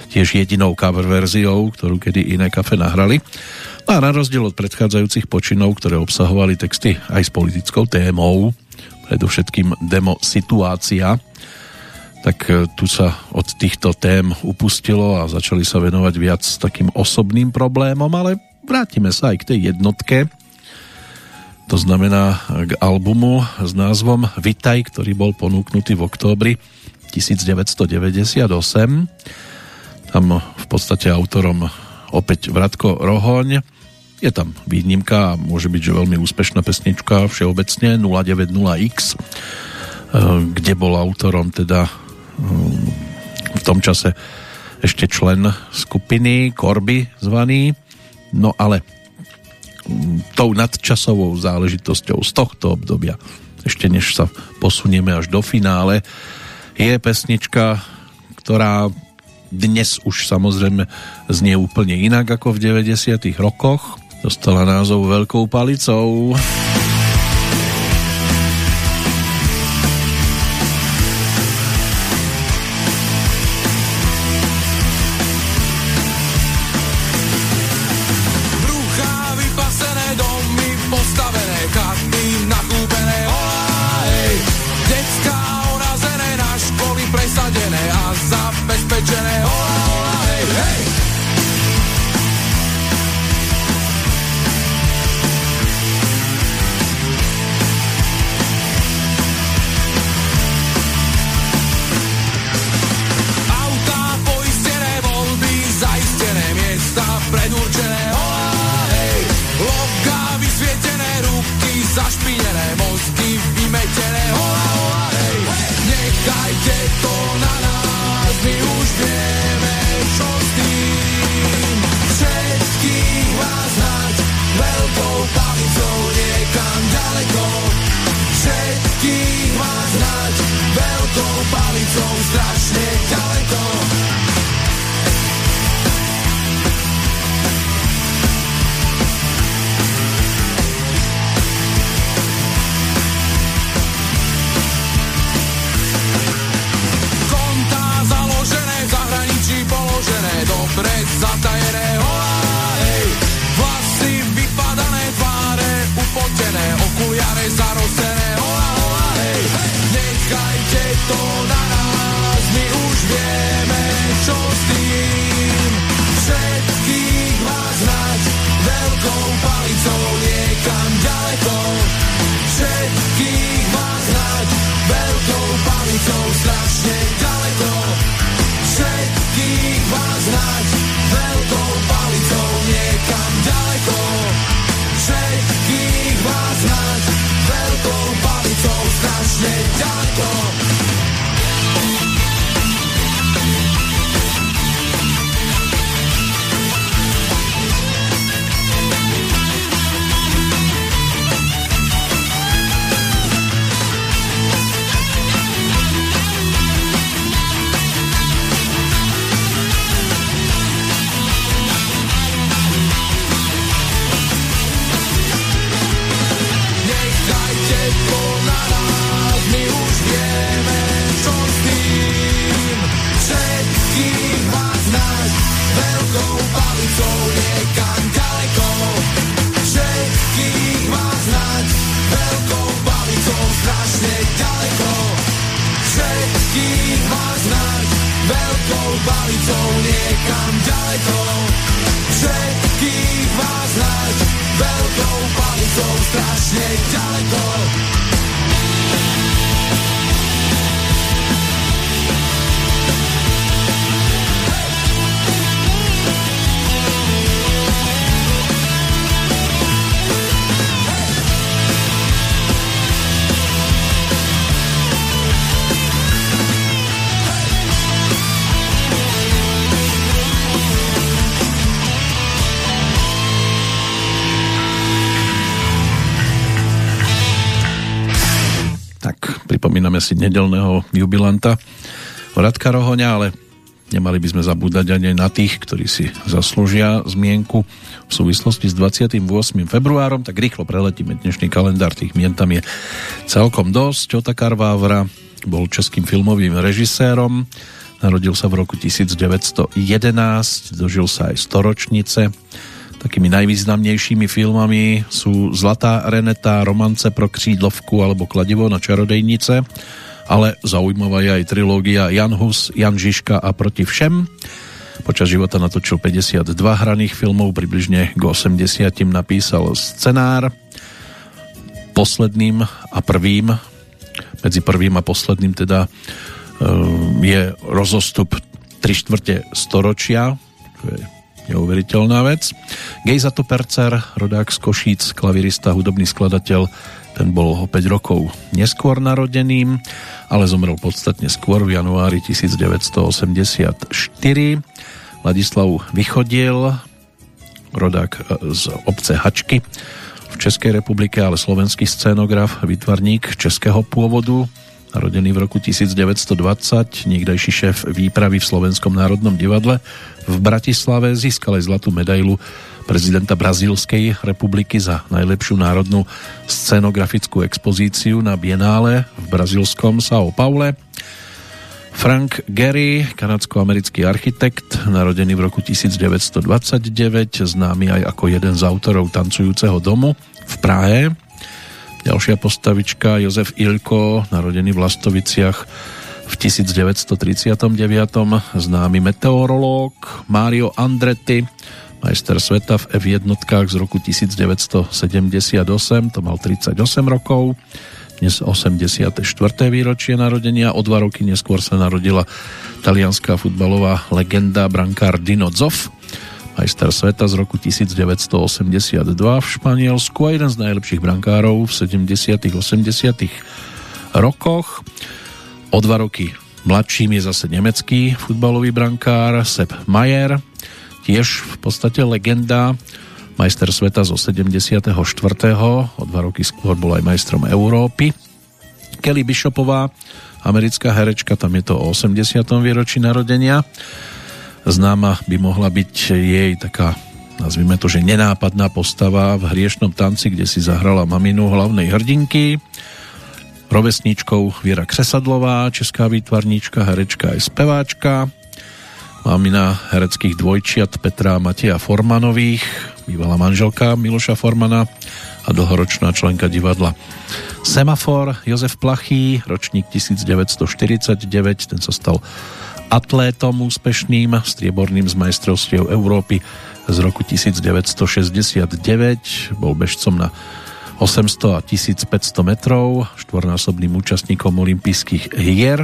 tiež jedinou cover verziou, ktorú kedy iné kafe nahrali. No a na rozdiel od predchádzajúcich počinov, ktoré obsahovali texty aj s politickou témou, predovšetkým demo Situácia, tak e, tu sa od týchto tém upustilo a začali sa venovať viac takým osobným problémom, ale vrátime sa aj k tej jednotke. To znamená k albumu s názvom Vitaj, ktorý bol ponúknutý v októbri 1998. Tam v podstate autorom opäť Vratko Rohoň. Je tam výnimka môže byť, že veľmi úspešná pesnička všeobecne 090X, e, kde bol autorom teda v tom čase ešte člen skupiny Korby zvaný, no ale mm, tou nadčasovou záležitosťou z tohto obdobia, ešte než sa posunieme až do finále, je pesnička, ktorá dnes už samozrejme znie úplne inak ako v 90 rokoch. Dostala názov Veľkou palicou.
pripomíname si nedelného jubilanta Radka Rohoňa, ale nemali by sme zabúdať ani na tých, ktorí si zaslúžia zmienku v súvislosti s 28. februárom, tak rýchlo preletíme dnešný kalendár, tých mien tam je celkom dosť. Otakar Vávra bol českým filmovým režisérom, narodil sa v roku 1911, dožil sa aj storočnice, Takými najvýznamnejšími filmami sú Zlatá Reneta, Romance pro křídlovku alebo Kladivo na čarodejnice, ale zaujímavá je aj trilógia Jan Hus, Jan Žižka a Proti všem. Počas života natočil 52 hraných filmov, približne k 80 napísal scenár. Posledným a prvým, medzi prvým a posledným teda ehm, je rozostup 3 štvrte storočia, to je neuveriteľná vec. Gejzato Percer, rodák z Košíc, klavirista, hudobný skladateľ, ten bol o 5 rokov neskôr narodeným, ale zomrel podstatne skôr v januári 1984. Ladislav Vychodil, rodák e, z obce Hačky v Českej republike, ale slovenský scénograf, vytvarník českého pôvodu, narodený v roku 1920, niekdajší šéf výpravy v Slovenskom národnom divadle v Bratislave, získal aj zlatú medailu prezidenta Brazílskej republiky za najlepšiu národnú scenografickú expozíciu na Bienále v brazílskom São Paule. Frank Gehry, kanadsko-americký architekt, narodený v roku 1929, známy aj ako jeden z autorov tancujúceho domu v Prahe. Ďalšia postavička Jozef Ilko, narodený v Lastoviciach v 1939. Známy meteorológ Mario Andretti, majster sveta v F1 z roku 1978, to mal 38 rokov. Dnes 84. výročie narodenia, o dva roky neskôr sa narodila talianská futbalová legenda brankár Dino Zoff, majster sveta z roku 1982 v Španielsku a jeden z najlepších brankárov v 70 80 rokoch. O dva roky mladším je zase nemecký futbalový brankár Sepp Mayer, tiež v podstate legenda, majster sveta zo 74. O dva roky skôr bol aj majstrom Európy. Kelly Bishopová, americká herečka, tam je to o 80. výročí narodenia Známa by mohla byť jej taká nazvime to, že nenápadná postava v hriešnom tanci, kde si zahrala maminu hlavnej hrdinky. Rovesníčkou Viera Křesadlová, česká výtvarníčka, herečka aj speváčka. Mamina hereckých dvojčiat Petra Matia Formanových, bývalá manželka Miloša Formana a dlhoročná členka divadla Semafor Jozef Plachý, ročník 1949, ten sa stal atlétom úspešným, strieborným z majstrovstiev Európy z roku 1969, bol bežcom na 800 a 1500 metrov, štvornásobným účastníkom olympijských hier,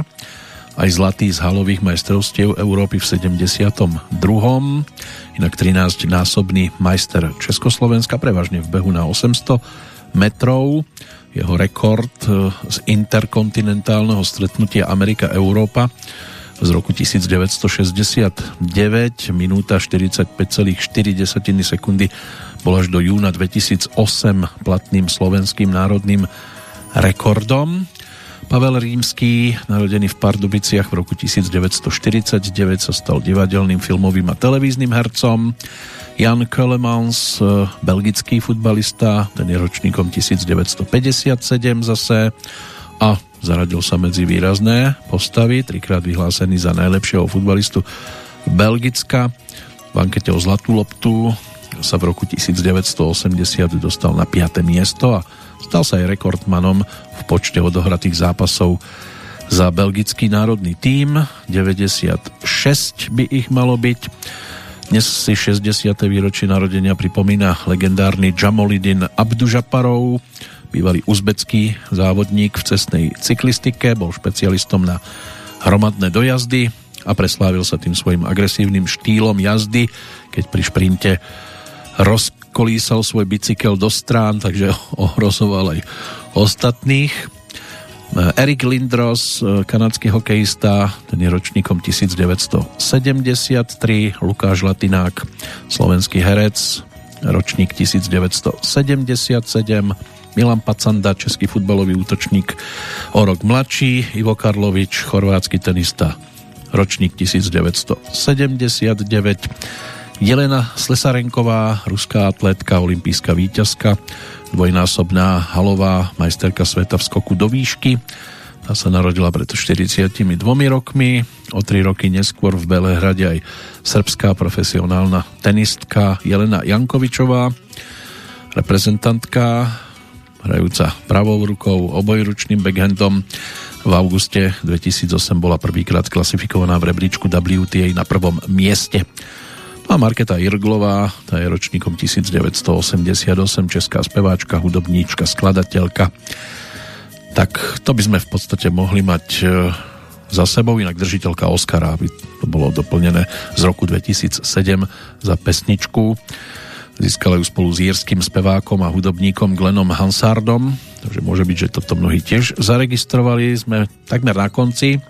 aj zlatý z halových majstrovstiev Európy v 72. Inak 13-násobný majster Československa, prevažne v behu na 800 metrov. Jeho rekord z interkontinentálneho stretnutia Amerika-Európa z roku 1969, minúta 45,4 sekundy bol až do júna 2008 platným slovenským národným rekordom. Pavel Rímsky, narodený v Pardubiciach v roku 1949, sa stal divadelným, filmovým a televíznym hercom. Jan Kölemans, belgický futbalista, ten je ročníkom 1957 zase a zaradil sa medzi výrazné postavy, trikrát vyhlásený za najlepšieho futbalistu Belgicka. V ankete o Zlatú loptu sa v roku 1980 dostal na 5. miesto a stal sa aj rekordmanom v počte odohratých zápasov za belgický národný tím. 96 by ich malo byť. Dnes si 60. výročie narodenia pripomína legendárny Jamolidin Abdužaparov, bývalý uzbecký závodník v cestnej cyklistike, bol špecialistom na hromadné dojazdy a preslávil sa tým svojim agresívnym štýlom jazdy, keď pri šprinte rozkolísal svoj bicykel do strán, takže *laughs* ohrozoval aj ostatných. Erik Lindros, kanadský hokejista, ten je ročníkom 1973, Lukáš Latinák, slovenský herec, ročník 1977, Milan Pacanda, český futbalový útočník o rok mladší, Ivo Karlovič, chorvátsky tenista, ročník 1979, Jelena Slesarenková, ruská atlétka, olimpijská víťazka, dvojnásobná halová majsterka sveta v skoku do výšky, tá sa narodila pred 42 rokmi. O tri roky neskôr v Belehrade aj srbská profesionálna tenistka Jelena Jankovičová, reprezentantka, hrajúca pravou rukou, obojručným backhandom. V auguste 2008 bola prvýkrát klasifikovaná v rebríčku WTA na prvom mieste. A Marketa Irglová, tá je ročníkom 1988, česká speváčka, hudobníčka, skladateľka tak to by sme v podstate mohli mať e, za sebou, inak držiteľka Oscara, aby to bolo doplnené z roku 2007 za pesničku. Získala ju spolu s írským spevákom a hudobníkom Glenom Hansardom, takže môže byť, že toto mnohí tiež zaregistrovali. Sme takmer na konci.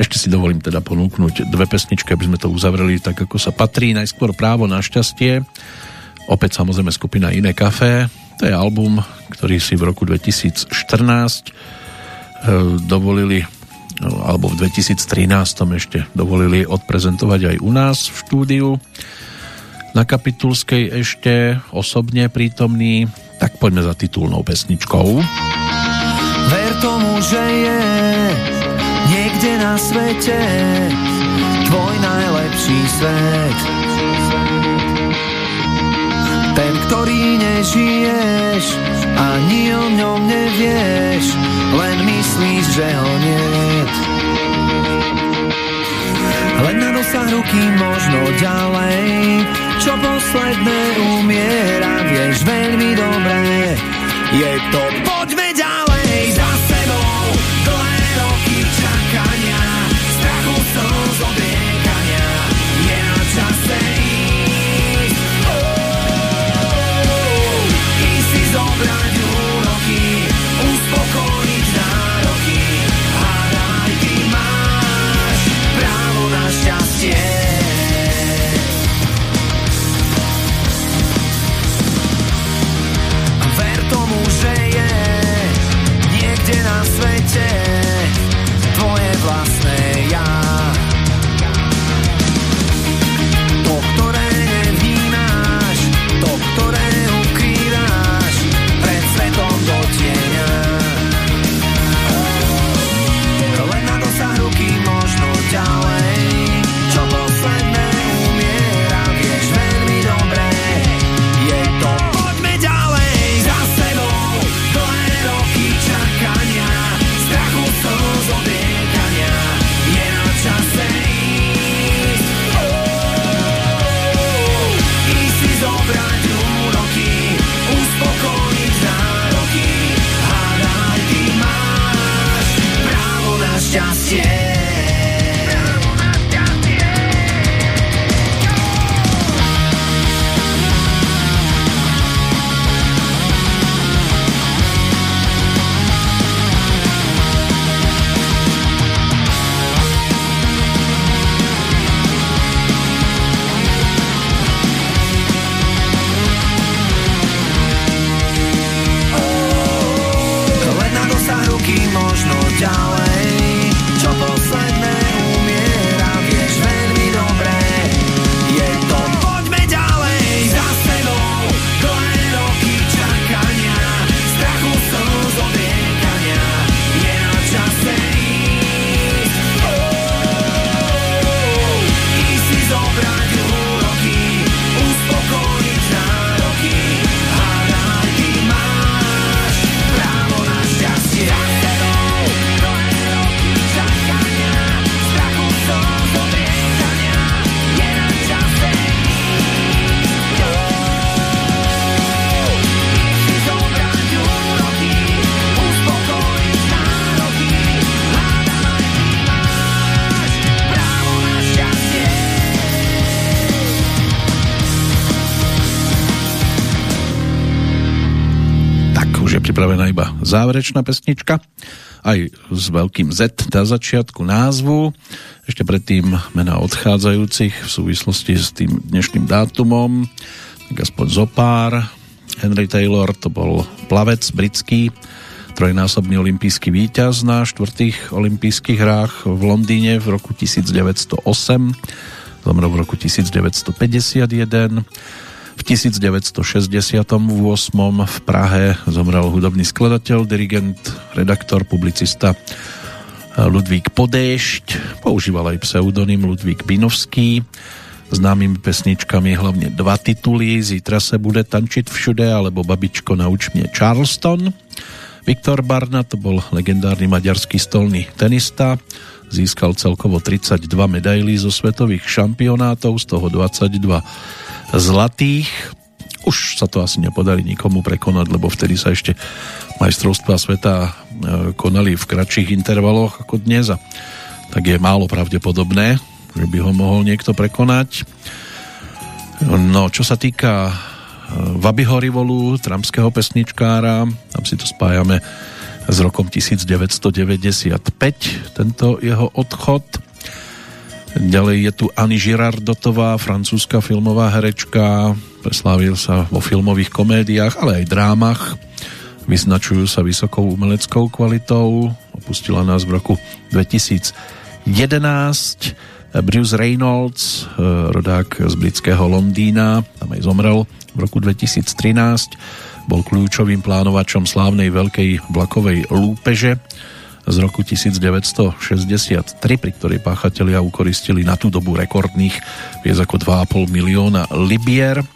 Ešte si dovolím teda ponúknuť dve pesničky, aby sme to uzavreli tak, ako sa patrí. Najskôr Právo na šťastie, opäť samozrejme skupina Iné kafé, to je album, ktorý si v roku 2014 e, dovolili no, alebo v 2013 ešte dovolili odprezentovať aj u nás v štúdiu. Na Kapitulskej ešte osobne prítomný, tak poďme za titulnou pesničkou.
Ver tomu, že je niekde na svete tvoj najlepší svet ten, ktorý nežiješ, ani o ňom nevieš, len myslíš, že ho niet. Len na dosah ruky možno ďalej, čo posledné umiera, vieš veľmi dobre. Je to poďme šťastie.
Záverečná pesnička, aj s veľkým Z na začiatku názvu. Ešte predtým mena odchádzajúcich v súvislosti s tým dnešným dátumom, tak aspoň zopár. Henry Taylor to bol plavec britský, trojnásobný olimpijský víťaz na štvrtých olympijských hrách v Londýne v roku 1908 zomrel v roku 1951 v 1968 v Prahe zomrel hudobný skladateľ, dirigent, redaktor, publicista Ludvík Podéšť, používal aj pseudonym Ludvík Binovský, známymi pesničkami hlavne dva tituly. Zítra se bude tančiť všude alebo Babičko nauč mne Charleston. Viktor Barna to bol legendárny maďarský stolný tenista, získal celkovo 32 medailí zo svetových šampionátov, z toho 22 zlatých. Už sa to asi nepodarí nikomu prekonať, lebo vtedy sa ešte majstrovstvá sveta e, konali v kratších intervaloch ako dnes a tak je málo pravdepodobné, že by ho mohol niekto prekonať. No, čo sa týka e, Vabyho Rivolu, tramského pesničkára, tam si to spájame s rokom 1995, tento jeho odchod. Ďalej je tu Anny Girardotová, francúzska filmová herečka, preslávil sa vo filmových komédiách, ale aj drámach. Vyznačujú sa vysokou umeleckou kvalitou. Opustila nás v roku 2011. Bruce Reynolds, eh, rodák z britského Londýna, tam aj zomrel v roku 2013. Bol kľúčovým plánovačom slávnej veľkej vlakovej lúpeže z roku 1963, pri ktorej páchatelia ukoristili na tú dobu rekordných viac ako 2,5 milióna libier.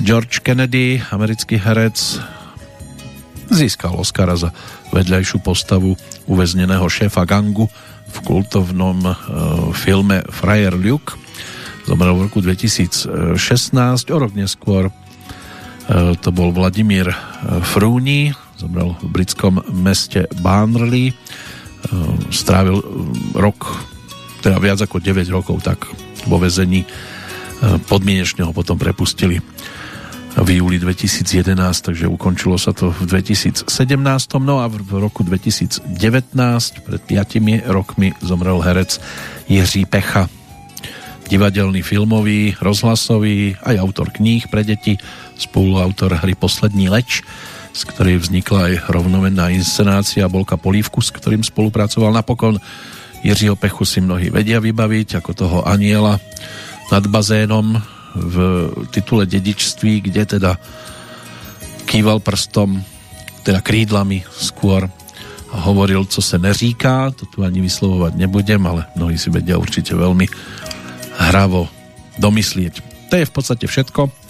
George Kennedy, americký herec, získal Oscara za vedľajšiu postavu uväzneného šéfa gangu v kultovnom e, filme Friar Luke. Zomrel v roku 2016, o rok neskôr e, to bol Vladimír Frúni, zomrel v britskom meste Barnley. E, strávil e, rok, teda viac ako 9 rokov tak vo vezení. E, podmienečne ho potom prepustili v júli 2011, takže ukončilo sa to v 2017. No a v roku 2019, pred 5 rokmi, zomrel herec Jiří Pecha. Divadelný, filmový, rozhlasový, aj autor kníh pre deti, spoluautor hry Poslední leč, z ktorej vznikla aj rovnomenná inscenácia Bolka Polívku, s ktorým spolupracoval napokon. Jiřího Pechu si mnohí vedia vybaviť, ako toho aniela nad bazénom v titule Dedičství, kde teda kýval prstom, teda krídlami skôr a hovoril, co se neříká, to tu ani vyslovovať nebudem, ale mnohí si vedia určite veľmi hravo domyslieť. To je v podstate všetko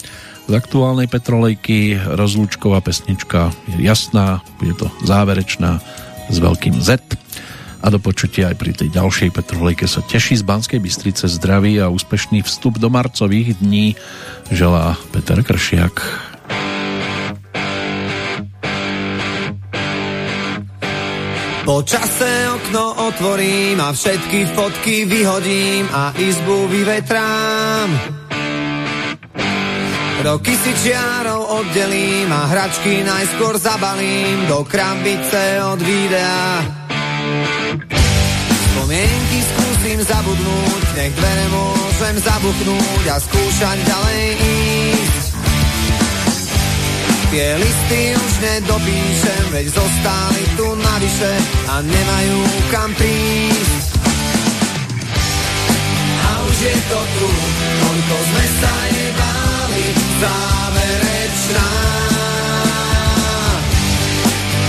z aktuálnej Petrolejky. Rozlúčková pesnička je jasná, bude to záverečná s veľkým Z. A do počutia aj pri tej ďalšej Petrolejke sa teší z Banskej Bystrice zdravý a úspešný vstup do marcových dní želá Peter Kršiak.
Po čase okno otvorím a všetky fotky vyhodím a izbu vyvetrám. Roky si čiarou oddelím a hračky najskôr zabalím do krabice od videa. Spomienky skúsim zabudnúť, nech dvere môžem zabuchnúť a skúšať ďalej ísť. Tie listy už nedopíšem, veď zostali tu navyše a nemajú kam prísť. A už je to tu, koľko sme sa záverečná.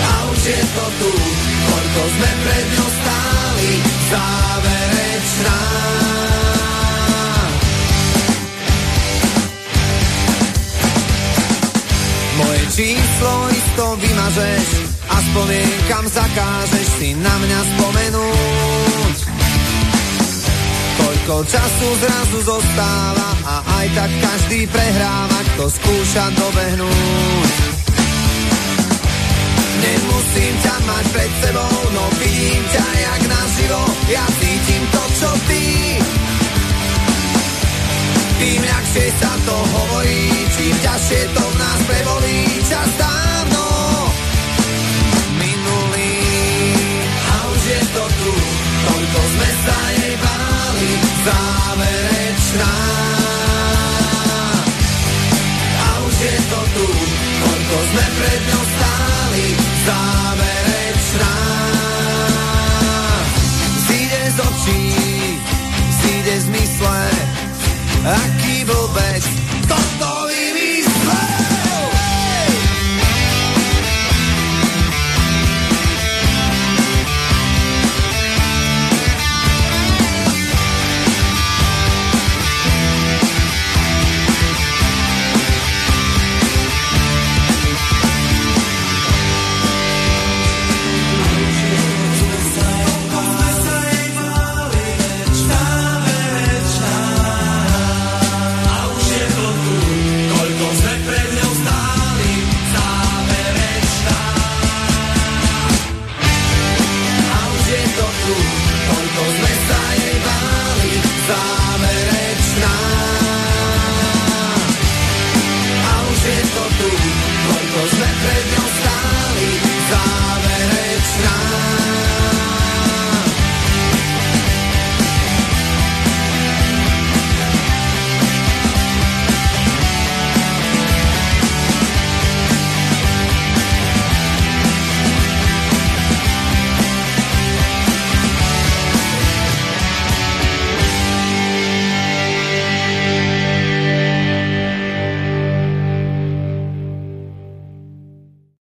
A už je to tu, koľko sme pred ňou stáli, záverečná. Moje číslo isto vymažeš a spomienkam zakážeš si na mňa spomenúť. Koľko času zrazu zostáva a aj tak každý prehráva, kto skúša dobehnúť. Nemusím ťa mať pred sebou, no vidím ťa jak naživo, ja cítim to, čo ty. Tým ľahšie sa to hovorí, čím ťažšie to v nás prebolí, čas dávno minulý. A už je to tu, toľko sme sa jej báli, záverečná. A už je to tu, koľko sme pred ňou stáli, záverečná. Zíde z očí, zíde z mysle, aký vôbec toto